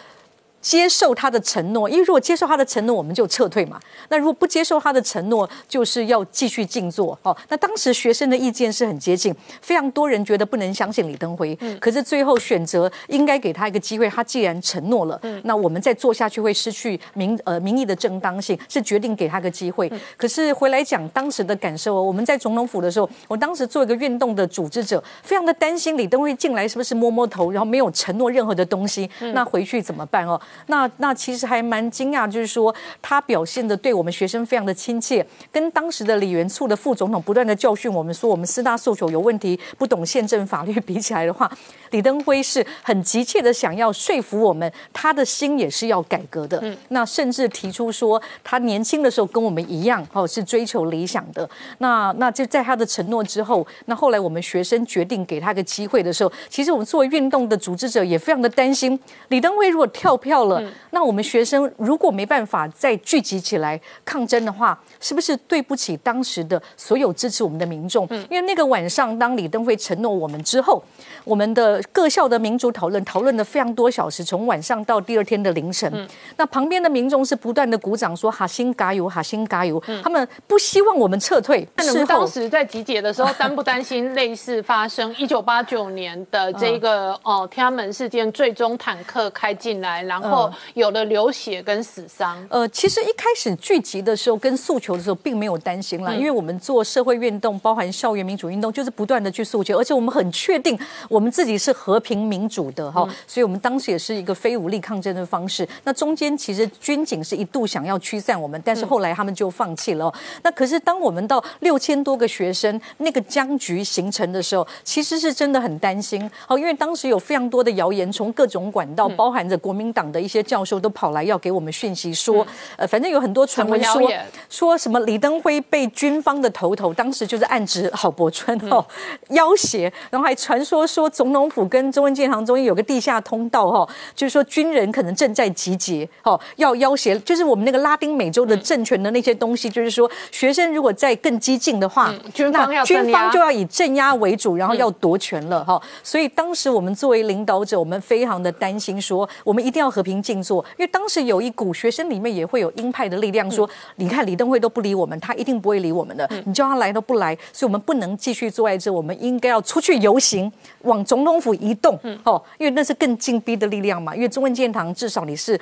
接受他的承诺，因为如果接受他的承诺，我们就撤退嘛。那如果不接受他的承诺，就是要继续静坐。哦，那当时学生的意见是很接近，非常多人觉得不能相信李登辉。嗯。可是最后选择应该给他一个机会，他既然承诺了，嗯，那我们再做下去会失去民呃民意的正当性，是决定给他个机会。可是回来讲当时的感受，我们在总统府的时候，我当时做一个运动的组织者，非常的担心李登辉进来是不是摸摸头，然后没有承诺任何的东西，那回去怎么办哦？那那其实还蛮惊讶，就是说他表现的对我们学生非常的亲切，跟当时的李元簇的副总统不断的教训我们说我们四大诉求有问题，不懂宪政法律比起来的话，李登辉是很急切的想要说服我们，他的心也是要改革的。嗯，那甚至提出说他年轻的时候跟我们一样哦，是追求理想的。那那就在他的承诺之后，那后来我们学生决定给他个机会的时候，其实我们作为运动的组织者也非常的担心，李登辉如果跳票了。那我们学生如果没办法再聚集起来抗争的话，是不是对不起当时的所有支持我们的民众？因为那个晚上，当李登辉承诺我们之后，我们的各校的民主讨论讨论了非常多小时，从晚上到第二天的凌晨。那旁边的民众是不断的鼓掌说“哈辛加油，哈辛加油”，他们不希望我们撤退。那你们当时在集结的时候，担不担心类似发生 一九八九年的这个哦天安门事件，最终坦克开进来，然后？有了流血跟死伤，呃，其实一开始聚集的时候跟诉求的时候，并没有担心啦，因为我们做社会运动，包含校园民主运动，就是不断的去诉求，而且我们很确定我们自己是和平民主的哈，所以我们当时也是一个非武力抗争的方式。那中间其实军警是一度想要驱散我们，但是后来他们就放弃了。那可是当我们到六千多个学生那个僵局形成的时候，其实是真的很担心，好，因为当时有非常多的谣言从各种管道，包含着国民党的一些教授。都跑来要给我们讯息说，呃，反正有很多传闻说说什么李登辉被军方的头头，当时就是暗指郝柏村哦要挟，然后还传说说总统府跟中文建行中间有个地下通道哈，就是说军人可能正在集结哦，要要挟，就是我们那个拉丁美洲的政权的那些东西，就是说学生如果再更激进的话，军方要军方就要以镇压为主，然后要夺权了哈。所以当时我们作为领导者，我们非常的担心，说我们一定要和平静坐。因为当时有一股学生里面也会有鹰派的力量，说你看李登辉都不理我们，他一定不会理我们的。你叫他来都不来，所以我们不能继续坐在这，我们应该要出去游行，往总统府移动。哦，因为那是更进逼的力量嘛。因为中文建堂至少你是。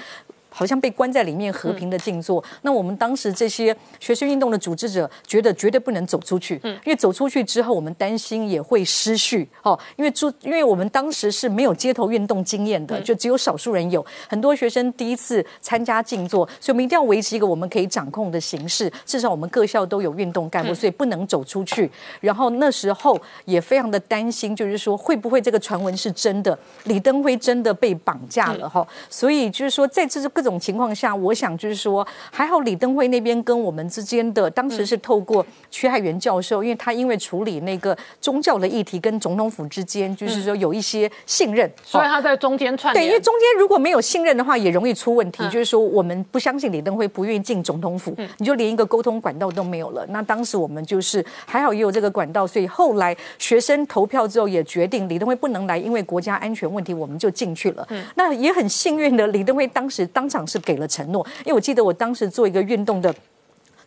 好像被关在里面和平的静坐。那我们当时这些学生运动的组织者觉得绝对不能走出去，因为走出去之后，我们担心也会失序哦。因为住，因为我们当时是没有街头运动经验的，就只有少数人有，很多学生第一次参加静坐，所以我们一定要维持一个我们可以掌控的形式。至少我们各校都有运动干部，所以不能走出去。然后那时候也非常的担心，就是说会不会这个传闻是真的，李登辉真的被绑架了哈？所以就是说在这各种情况下，我想就是说还好李登辉那边跟我们之间的当时是透过屈海元教授，因为他因为处理那个宗教的议题跟总统府之间，就是说有一些信任，所以他在中间串。对，因为中间如果没有信任的话，也容易出问题。就是说我们不相信李登辉不愿意进总统府，你就连一个沟通管道都没有了。那当时我们就是还好也有这个管道，所以后来学生投票之后也决定李登辉不能来，因为国家安全问题，我们就进去了。那也很幸运的，李登辉当时当场是给了承诺，因为我记得我当时做一个运动的。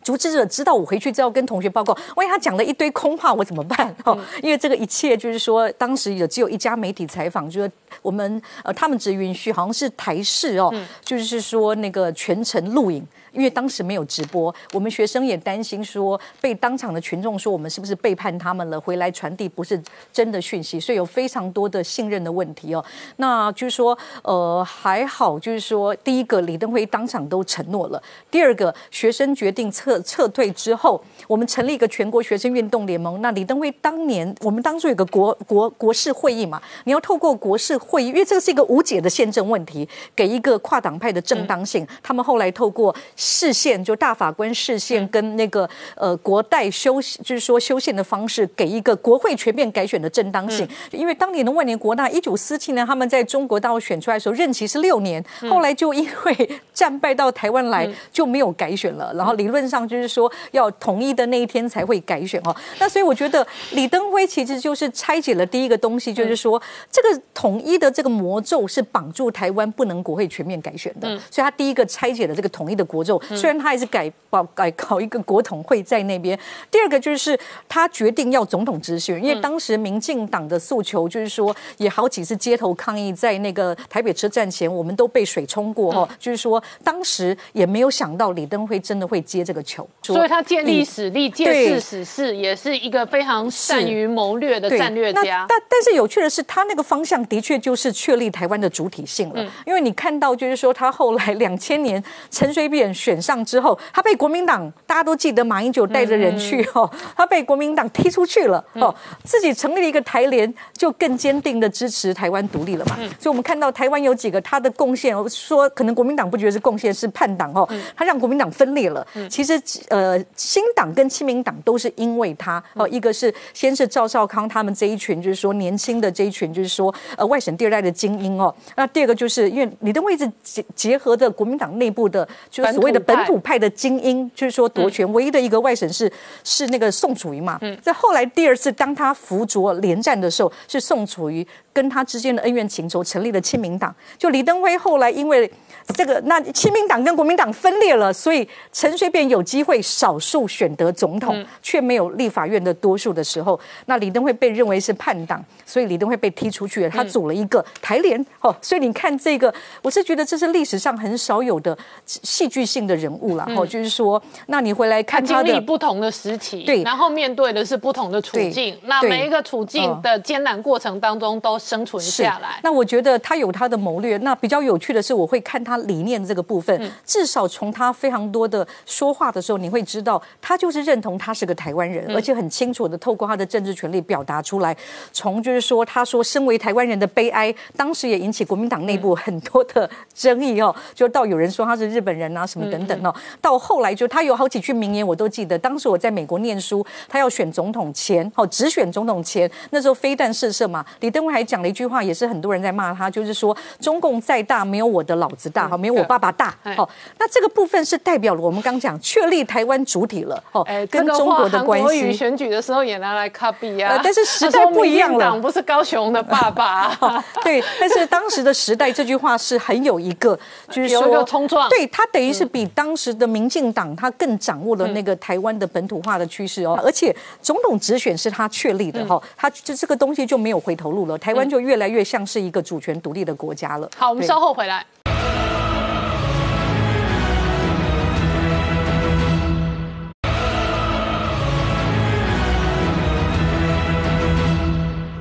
组织者知道我回去之后跟同学报告，万一他讲了一堆空话，我怎么办？哦，因为这个一切就是说，当时有只有一家媒体采访，就是我们呃，他们只允许好像是台视哦，就是说那个全程录影。因为当时没有直播，我们学生也担心说被当场的群众说我们是不是背叛他们了，回来传递不是真的讯息，所以有非常多的信任的问题哦。那就是说，呃，还好，就是说，第一个李登辉当场都承诺了；第二个，学生决定撤撤退之后，我们成立一个全国学生运动联盟。那李登辉当年，我们当初有个国国国事会议嘛，你要透过国事会议，因为这个是一个无解的宪政问题，给一个跨党派的正当性。他们后来透过。视线就大法官视线跟那个呃国代修，就是说修宪的方式，给一个国会全面改选的正当性。因为当年的万年国大一九四七年他们在中国大陆选出来的时候任期是六年，后来就因为战败到台湾来就没有改选了。然后理论上就是说要统一的那一天才会改选哦。那所以我觉得李登辉其实就是拆解了第一个东西，就是说这个统一的这个魔咒是绑住台湾不能国会全面改选的。所以他第一个拆解了这个统一的国咒。虽然他还是改保 改搞一个国统会在那边，第二个就是他决定要总统直选，因为当时民进党的诉求就是说，也好几次街头抗议，在那个台北车站前，我们都被水冲过哈，就是说当时也没有想到李登辉真的会接这个球，所以他建立史力、建事史事，也是一个非常善于谋略的战略家。但但是有趣的是，他那个方向的确就是确立台湾的主体性了，因为你看到就是说，他后来两千年陈水扁选上。之后，他被国民党，大家都记得马英九带着人去哦，他被国民党踢出去了哦，自己成立了一个台联，就更坚定的支持台湾独立了嘛。所以，我们看到台湾有几个他的贡献，说可能国民党不觉得是贡献，是叛党哦，他让国民党分裂了。其实，呃，新党跟亲民党都是因为他哦，一个是先是赵少康他们这一群，就是说年轻的这一群，就是说呃外省第二代的精英哦。那第二个就是因为你的位置结结合的国民党内部的，就是所谓的本土。派的精英就是说夺权，唯一的一个外省是是那个宋楚瑜嘛。在后来第二次当他辅佐连战的时候，是宋楚瑜跟他之间的恩怨情仇，成立了亲民党。就李登辉后来因为。这个那亲民党跟国民党分裂了，所以陈水扁有机会少数选得总统，却没有立法院的多数的时候，那李登辉被认为是叛党，所以李登辉被踢出去了。他组了一个台联哦，所以你看这个，我是觉得这是历史上很少有的戏剧性的人物了。哦，就是说，那你回来看他的不同的时期，对，然后面对的是不同的处境，那每一个处境的艰难过程当中都生存下来。那我觉得他有他的谋略。那比较有趣的是，我会看他。理念这个部分，至少从他非常多的说话的时候，你会知道他就是认同他是个台湾人，而且很清楚的透过他的政治权利表达出来。从就是说，他说身为台湾人的悲哀，当时也引起国民党内部很多的争议哦。就到有人说他是日本人啊，什么等等哦。到后来就他有好几句名言我都记得。当时我在美国念书，他要选总统前哦，只选总统前，那时候非但试射嘛，李登辉还讲了一句话，也是很多人在骂他，就是说中共再大没有我的老子大。哈没有我爸爸大。哦，那这个部分是代表了我们刚讲确立台湾主体了哦，跟中国的关系。选举的时候也拿来 copy 啊，但是时代不一样了，不是高雄的爸爸。对，但是当时的时代这句话是很有一个，就是说冲撞，对他等于是比当时的民进党他更掌握了那个台湾的本土化的趋势哦，而且总统直选是他确立的哈，他就这个东西就没有回头路了，台湾就越来越像是一个主权独立的国家了。好我们稍后回来。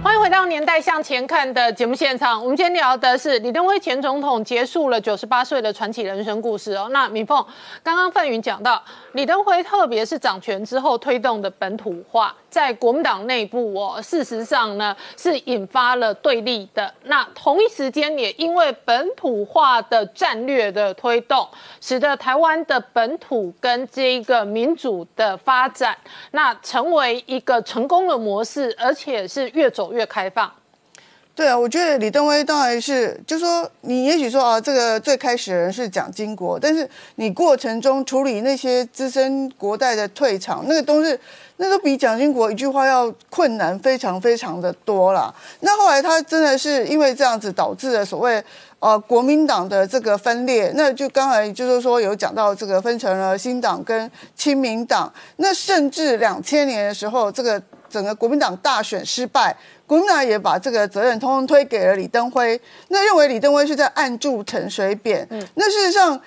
欢迎回到年代向前看的节目现场我们今天聊的是李登辉前总统结束了九十八岁的传奇人生故事哦。那敏凤刚刚范云讲到李登辉特别是掌权之后推动的本土化在国民党内部哦，事实上呢是引发了对立的。那同一时间也因为本土化的战略的推动，使得台湾的本土跟这一个民主的发展，那成为一个成功的模式，而且是越走越开放。对啊，我觉得李登辉当然是，就说你也许说啊，这个最开始的人是蒋经国，但是你过程中处理那些资深国代的退场，那个都是，那都比蒋经国一句话要困难非常非常的多啦。那后来他真的是因为这样子导致了所谓呃国民党的这个分裂，那就刚才就是说有讲到这个分成了新党跟亲民党，那甚至两千年的时候，这个整个国民党大选失败。国民党也把这个责任通通推给了李登辉，那认为李登辉是在暗助陈水扁。嗯，那事实上。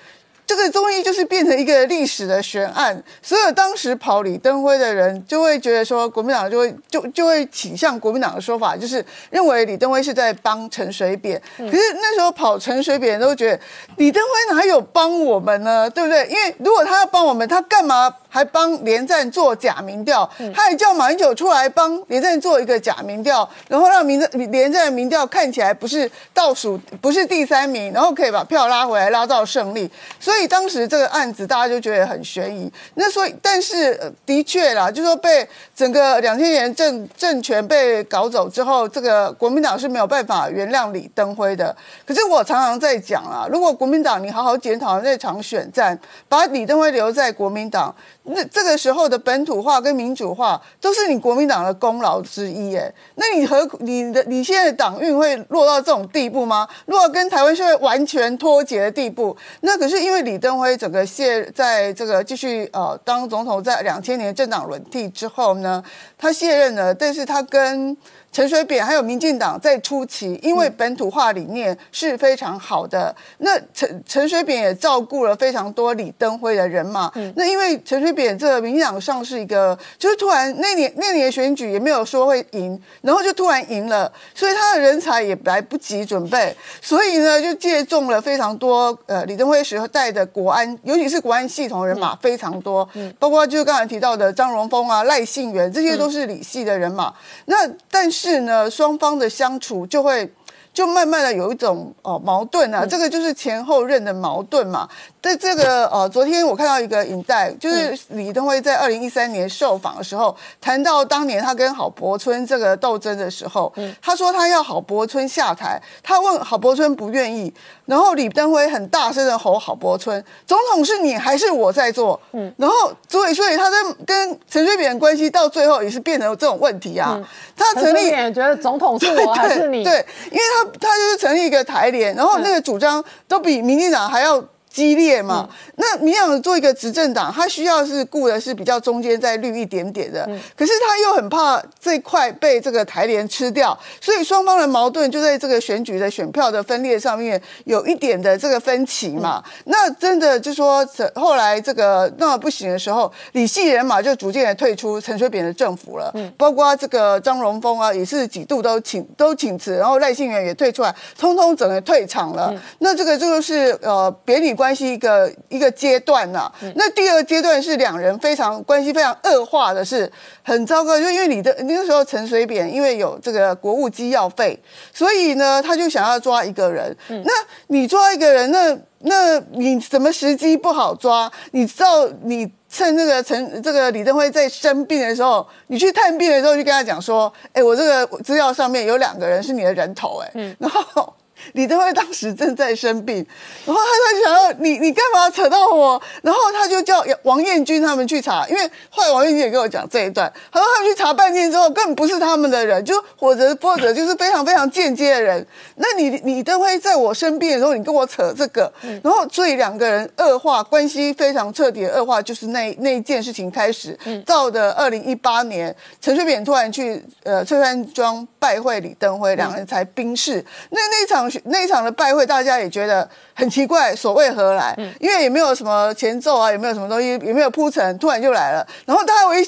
这个综艺就是变成一个历史的悬案，所有当时跑李登辉的人就会觉得说，国民党就会就就会倾向国民党的说法，就是认为李登辉是在帮陈水扁。可是那时候跑陈水扁都觉得李登辉哪有帮我们呢？对不对？因为如果他要帮我们，他干嘛还帮连战做假民调？他也叫马英九出来帮连战做一个假民调，然后让民连战的民调看起来不是倒数，不是第三名，然后可以把票拉回来，拉到胜利。所以。所以当时这个案子大家就觉得很悬疑。那所以，但是的确啦，就说被整个两千年政政权被搞走之后，这个国民党是没有办法原谅李登辉的。可是我常常在讲啊，如果国民党你好好检讨那场选战，把李登辉留在国民党。那这个时候的本土化跟民主化都是你国民党的功劳之一，哎，那你和你的你现在的党运会落到这种地步吗？落到跟台湾社会完全脱节的地步？那可是因为李登辉整个卸在这个继续呃当总统，在两千年政党轮替之后呢，他卸任了，但是他跟。陈水扁还有民进党在初期，因为本土化理念是非常好的，那陈陈水扁也照顾了非常多李登辉的人嘛。那因为陈水扁这民进党上是一个，就是突然那年那年选举也没有说会赢，然后就突然赢了，所以他的人才也来不及准备，所以呢就借重了非常多呃李登辉时候带的国安，尤其是国安系统人马非常多，嗯包括就是刚才提到的张荣峰啊、赖信元，这些都是李系的人马。那但是。是呢，双方的相处就会就慢慢的有一种哦矛盾啊，这个就是前后任的矛盾嘛。在这个呃，昨天我看到一个影带，就是李登辉在二零一三年受访的时候，谈到当年他跟郝柏村这个斗争的时候，他说他要郝柏村下台，他问郝柏村不愿意，然后李登辉很大声的吼郝柏村，总统是你还是我在做？嗯，然后所以所以他在跟陈水扁关系到最后也是变成这种问题啊。他成立觉得总统是我还是你？对，因为他他就是成立一个台联，然后那个主张都比民进党还要。激烈嘛？那民党做一个执政党，他需要是顾的是比较中间再绿一点点的，可是他又很怕这块被这个台联吃掉，所以双方的矛盾就在这个选举的选票的分裂上面有一点的这个分歧嘛。那真的就说后来这个那不行的时候，李系人马就逐渐的退出陈水扁的政府了，包括这个张荣峰啊，也是几度都请都请辞，然后赖幸元也退出来，通通整个退场了。那这个就是呃别理关。关系一个一个阶段呐，那第二个阶段是两人非常关系非常恶化的，是很糟糕。就因为你的那个时候陈水扁因为有这个国务机要费，所以呢他就想要抓一个人。那你抓一个人，那那你什么时机不好抓？你知道你趁那个陈这个李登辉在生病的时候，你去探病的时候，就跟他讲说：“哎，我这个资料上面有两个人是你的人头。”哎，然后。李登辉当时正在生病，然后他就想要你，你干嘛扯到我？然后他就叫王彦军他们去查，因为后来王彦军也跟我讲这一段，他说他们去查半天之后，根本不是他们的人，就或者或者就是非常非常间接的人。那你李登辉在我生病的时候，你跟我扯这个，然后所以两个人恶化关系非常彻底的恶化，就是那那一件事情开始，到的二零一八年，陈水扁突然去呃翠山庄拜会李登辉，两人才冰释。那那场。那一场的拜会，大家也觉得很奇怪，所谓何来？因为也没有什么前奏啊，也没有什么东西，也没有铺陈，突然就来了。然后大家我一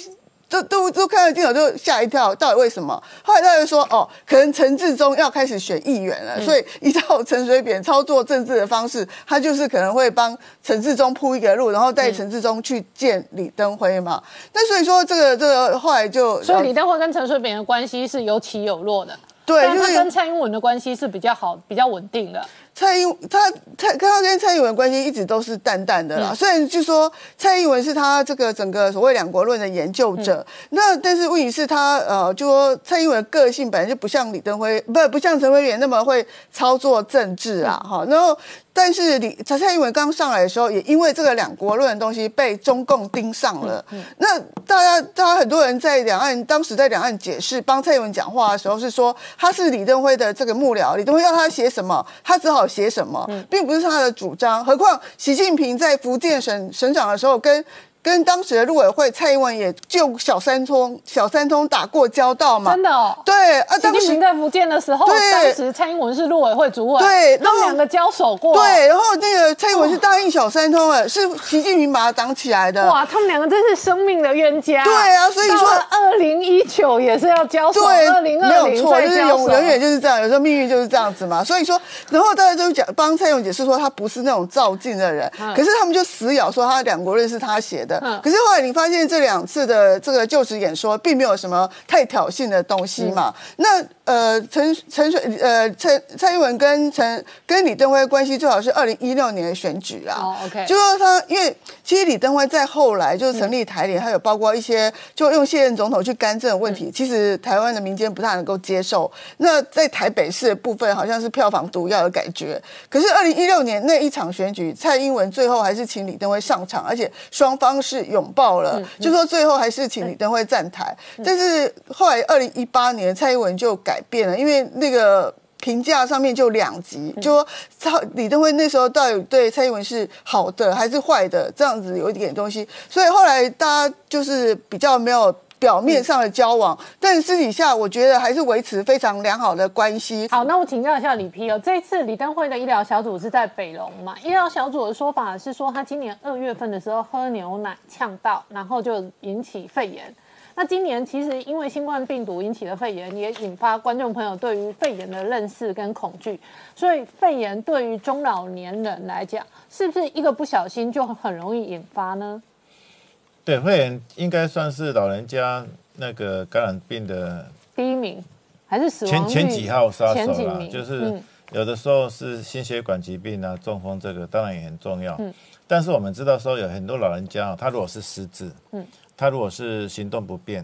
都都都看到镜头就吓一跳，到底为什么？后来他就说，哦，可能陈志忠要开始选议员了，所以依照陈水扁操作政治的方式，他就是可能会帮陈志忠铺一个路，然后带陈志忠去见李登辉嘛。那所以说，这个这个后来就，所以李登辉跟陈水扁的关系是有起有落的。对，他跟蔡英文的关系是比较好、比较稳定的。蔡英他蔡跟他跟蔡英文关系一直都是淡淡的啦。虽然就说蔡英文是他这个整个所谓两国论的研究者，那但是问题是他呃，就说蔡英文个性本来就不像李登辉，不不像陈辉元那么会操作政治啊，哈，然后。但是李蔡蔡英文刚上来的时候，也因为这个两国论的东西被中共盯上了。那大家，大家很多人在两岸当时在两岸解释帮蔡英文讲话的时候，是说他是李登辉的这个幕僚，李登辉要他写什么，他只好写什么，并不是他的主张。何况习近平在福建省省长的时候跟。跟当时的陆委会蔡英文也就小三通小三通打过交道嘛？真的哦。对啊，习近平在福建的时候，当时蔡英文是陆委会主委，对，他们两个交手过。对，然后那个蔡英文是答应小三通了，是习近平把他挡起来的。哇，他们两个真是生命的冤家。对啊，所以说二零一九也是要交手，二零二零错，就是永永远就是这样，有时候命运就是这样子嘛。所以说，然后大家都讲帮蔡英文解释说他不是那种照进的人，可是他们就死咬说他两国论是他写的。可是后来你发现这两次的这个就职演说，并没有什么太挑衅的东西嘛？那呃，陈陈水呃蔡蔡英文跟陈跟李登辉关系最好是二零一六年的选举啊。哦，OK，就说他因为其实李登辉在后来就是成立台联，还有包括一些就用现任总统去干政的问题，其实台湾的民间不太能够接受。那在台北市的部分，好像是票房毒药的感觉。可是二零一六年那一场选举，蔡英文最后还是请李登辉上场，而且双方是拥抱。了，就说最后还是请李登辉站台，但是后来二零一八年蔡英文就改变了，因为那个评价上面就两极，就说蔡李登辉那时候到底对蔡英文是好的还是坏的，这样子有一点东西，所以后来大家就是比较没有。表面上的交往，但私底下我觉得还是维持非常良好的关系。好，那我请教一下李批哦，这一次李登辉的医疗小组是在北龙嘛？医疗小组的说法是说，他今年二月份的时候喝牛奶呛到，然后就引起肺炎。那今年其实因为新冠病毒引起的肺炎，也引发观众朋友对于肺炎的认识跟恐惧。所以肺炎对于中老年人来讲，是不是一个不小心就很容易引发呢？对，肺炎应该算是老人家那个感染病的第一名，还是死亡前前几号杀手啦？就是有的时候是心血管疾病啊，中风这个当然也很重要。嗯，但是我们知道说有很多老人家，他如果是失智，嗯，他如果是行动不便，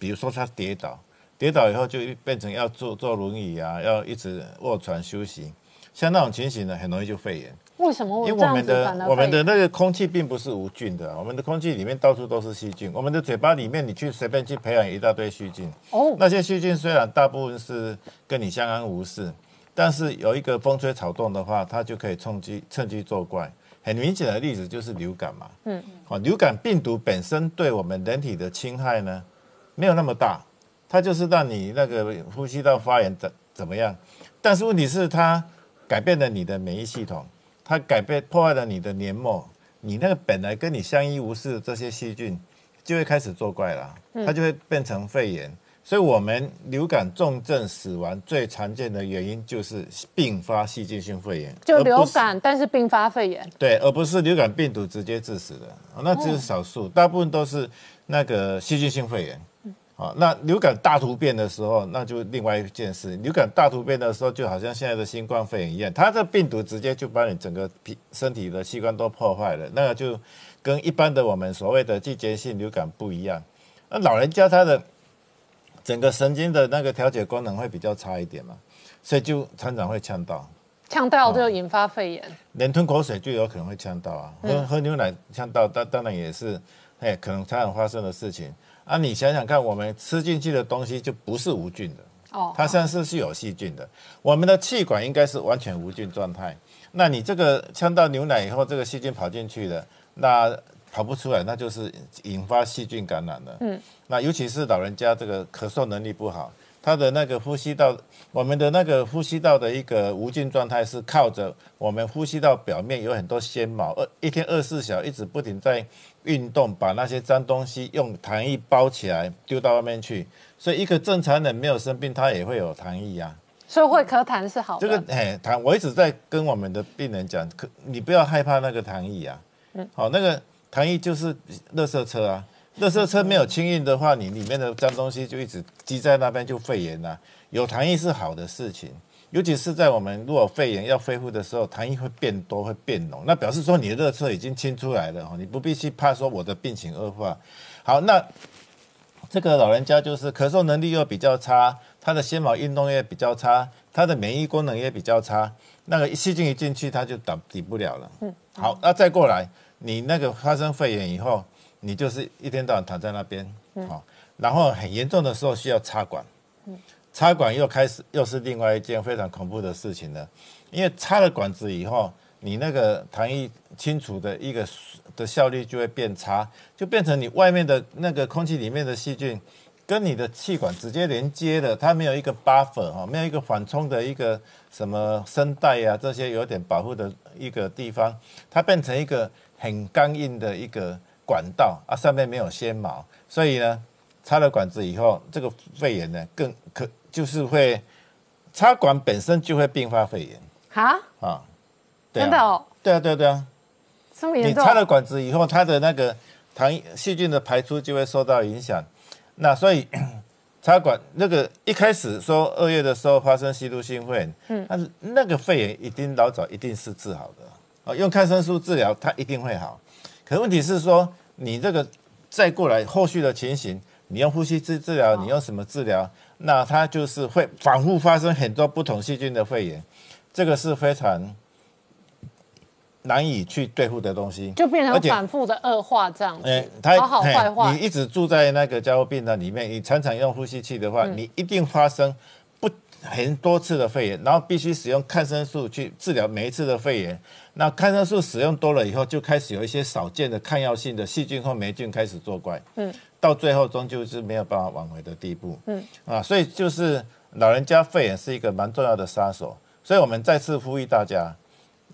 比如说他跌倒，跌倒以后就变成要坐坐轮椅啊，要一直卧床休息，像那种情形呢，很容易就肺炎。为什么？因为我们的我们的那个空气并不是无菌的，我们的空气里面到处都是细菌。我们的嘴巴里面，你去随便去培养一大堆细菌。哦，那些细菌虽然大部分是跟你相安无事，但是有一个风吹草动的话，它就可以趁机趁机作怪。很明显的例子就是流感嘛。嗯，好，流感病毒本身对我们人体的侵害呢，没有那么大，它就是让你那个呼吸道发炎怎怎么样？但是问题是它改变了你的免疫系统。它改变破坏了你的黏膜，你那个本来跟你相依无事的这些细菌就会开始作怪了，它就会变成肺炎。所以，我们流感重症死亡最常见的原因就是并发细菌性肺炎，就流感，但是并发肺炎，对，而不是流感病毒直接致死的，那只是少数，大部分都是那个细菌性肺炎。好，那流感大突变的时候，那就另外一件事。流感大突变的时候，就好像现在的新冠肺炎一样，它的病毒直接就把你整个皮身体的器官都破坏了，那个就跟一般的我们所谓的季节性流感不一样。那老人家他的整个神经的那个调节功能会比较差一点嘛，所以就常常会呛到，呛到就引发肺炎，连吞口水就有可能会呛到啊，喝喝牛奶呛到，当当然也是，哎，可能常常发生的事情。啊，你想想看，我们吃进去的东西就不是无菌的哦，它实际上是是有细菌的。我们的气管应该是完全无菌状态。那你这个呛到牛奶以后，这个细菌跑进去了，那跑不出来，那就是引发细菌感染了。嗯，那尤其是老人家这个咳嗽能力不好，它的那个呼吸道，我们的那个呼吸道的一个无菌状态是靠着我们呼吸道表面有很多纤毛，二一天二十四小时一直不停在运动，把那些脏东西用痰液包起来丢到外面去。所以一个正常人没有生病，他也会有痰液啊。所以会咳痰是好的。这个哎，痰我一直在跟我们的病人讲，可你不要害怕那个痰液啊。嗯。好，那个痰液就是垃圾车啊。垃圾车没有清运的话，你里面的脏东西就一直积在那边，就肺炎了。有痰液是好的事情，尤其是在我们如果肺炎要恢复的时候，痰液会变多，会变浓，那表示说你的热车已经清出来了哦，你不必去怕说我的病情恶化。好，那这个老人家就是咳嗽能力又比较差，他的纤毛运动也比较差，他的免疫功能也比较差，那个细菌一进去他就挡抵不了了。嗯，好，那再过来，你那个发生肺炎以后。你就是一天到晚躺在那边，好，然后很严重的时候需要插管，插管又开始又是另外一件非常恐怖的事情了，因为插了管子以后，你那个痰液清除的一个的效率就会变差，就变成你外面的那个空气里面的细菌跟你的气管直接连接的，它没有一个 buffer 哈，没有一个缓冲的一个什么声带呀这些有点保护的一个地方，它变成一个很刚硬的一个。管道啊，上面没有纤毛，所以呢，插了管子以后，这个肺炎呢更可就是会插管本身就会并发肺炎。啊啊，真的哦，对啊对啊对啊，这么严重？你插了管子以后，它的那个糖细菌的排出就会受到影响。那所以插管那个一开始说二月的时候发生吸入性肺炎，嗯，那那个肺炎一定老早一定是治好的。啊，用抗生素治疗它一定会好。可问题是说，你这个再过来后续的情形，你用呼吸治治疗，你用什么治疗？那它就是会反复发生很多不同细菌的肺炎，这个是非常难以去对付的东西，就变成反复的恶化这样子。好好坏坏，你一直住在那个加护病房里面，你常常用呼吸器的话，你一定发生不很多次的肺炎，然后必须使用抗生素去治疗每一次的肺炎。那抗生素使用多了以后，就开始有一些少见的抗药性的细菌或霉菌开始作怪，嗯，到最后终究是没有办法挽回的地步，嗯，啊，所以就是老人家肺炎是一个蛮重要的杀手，所以我们再次呼吁大家，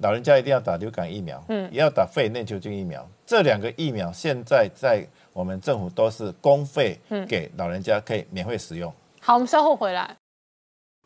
老人家一定要打流感疫苗，嗯，也要打肺内球菌疫苗，这两个疫苗现在在我们政府都是公费给老人家可以免费使用。好，我们稍后回来。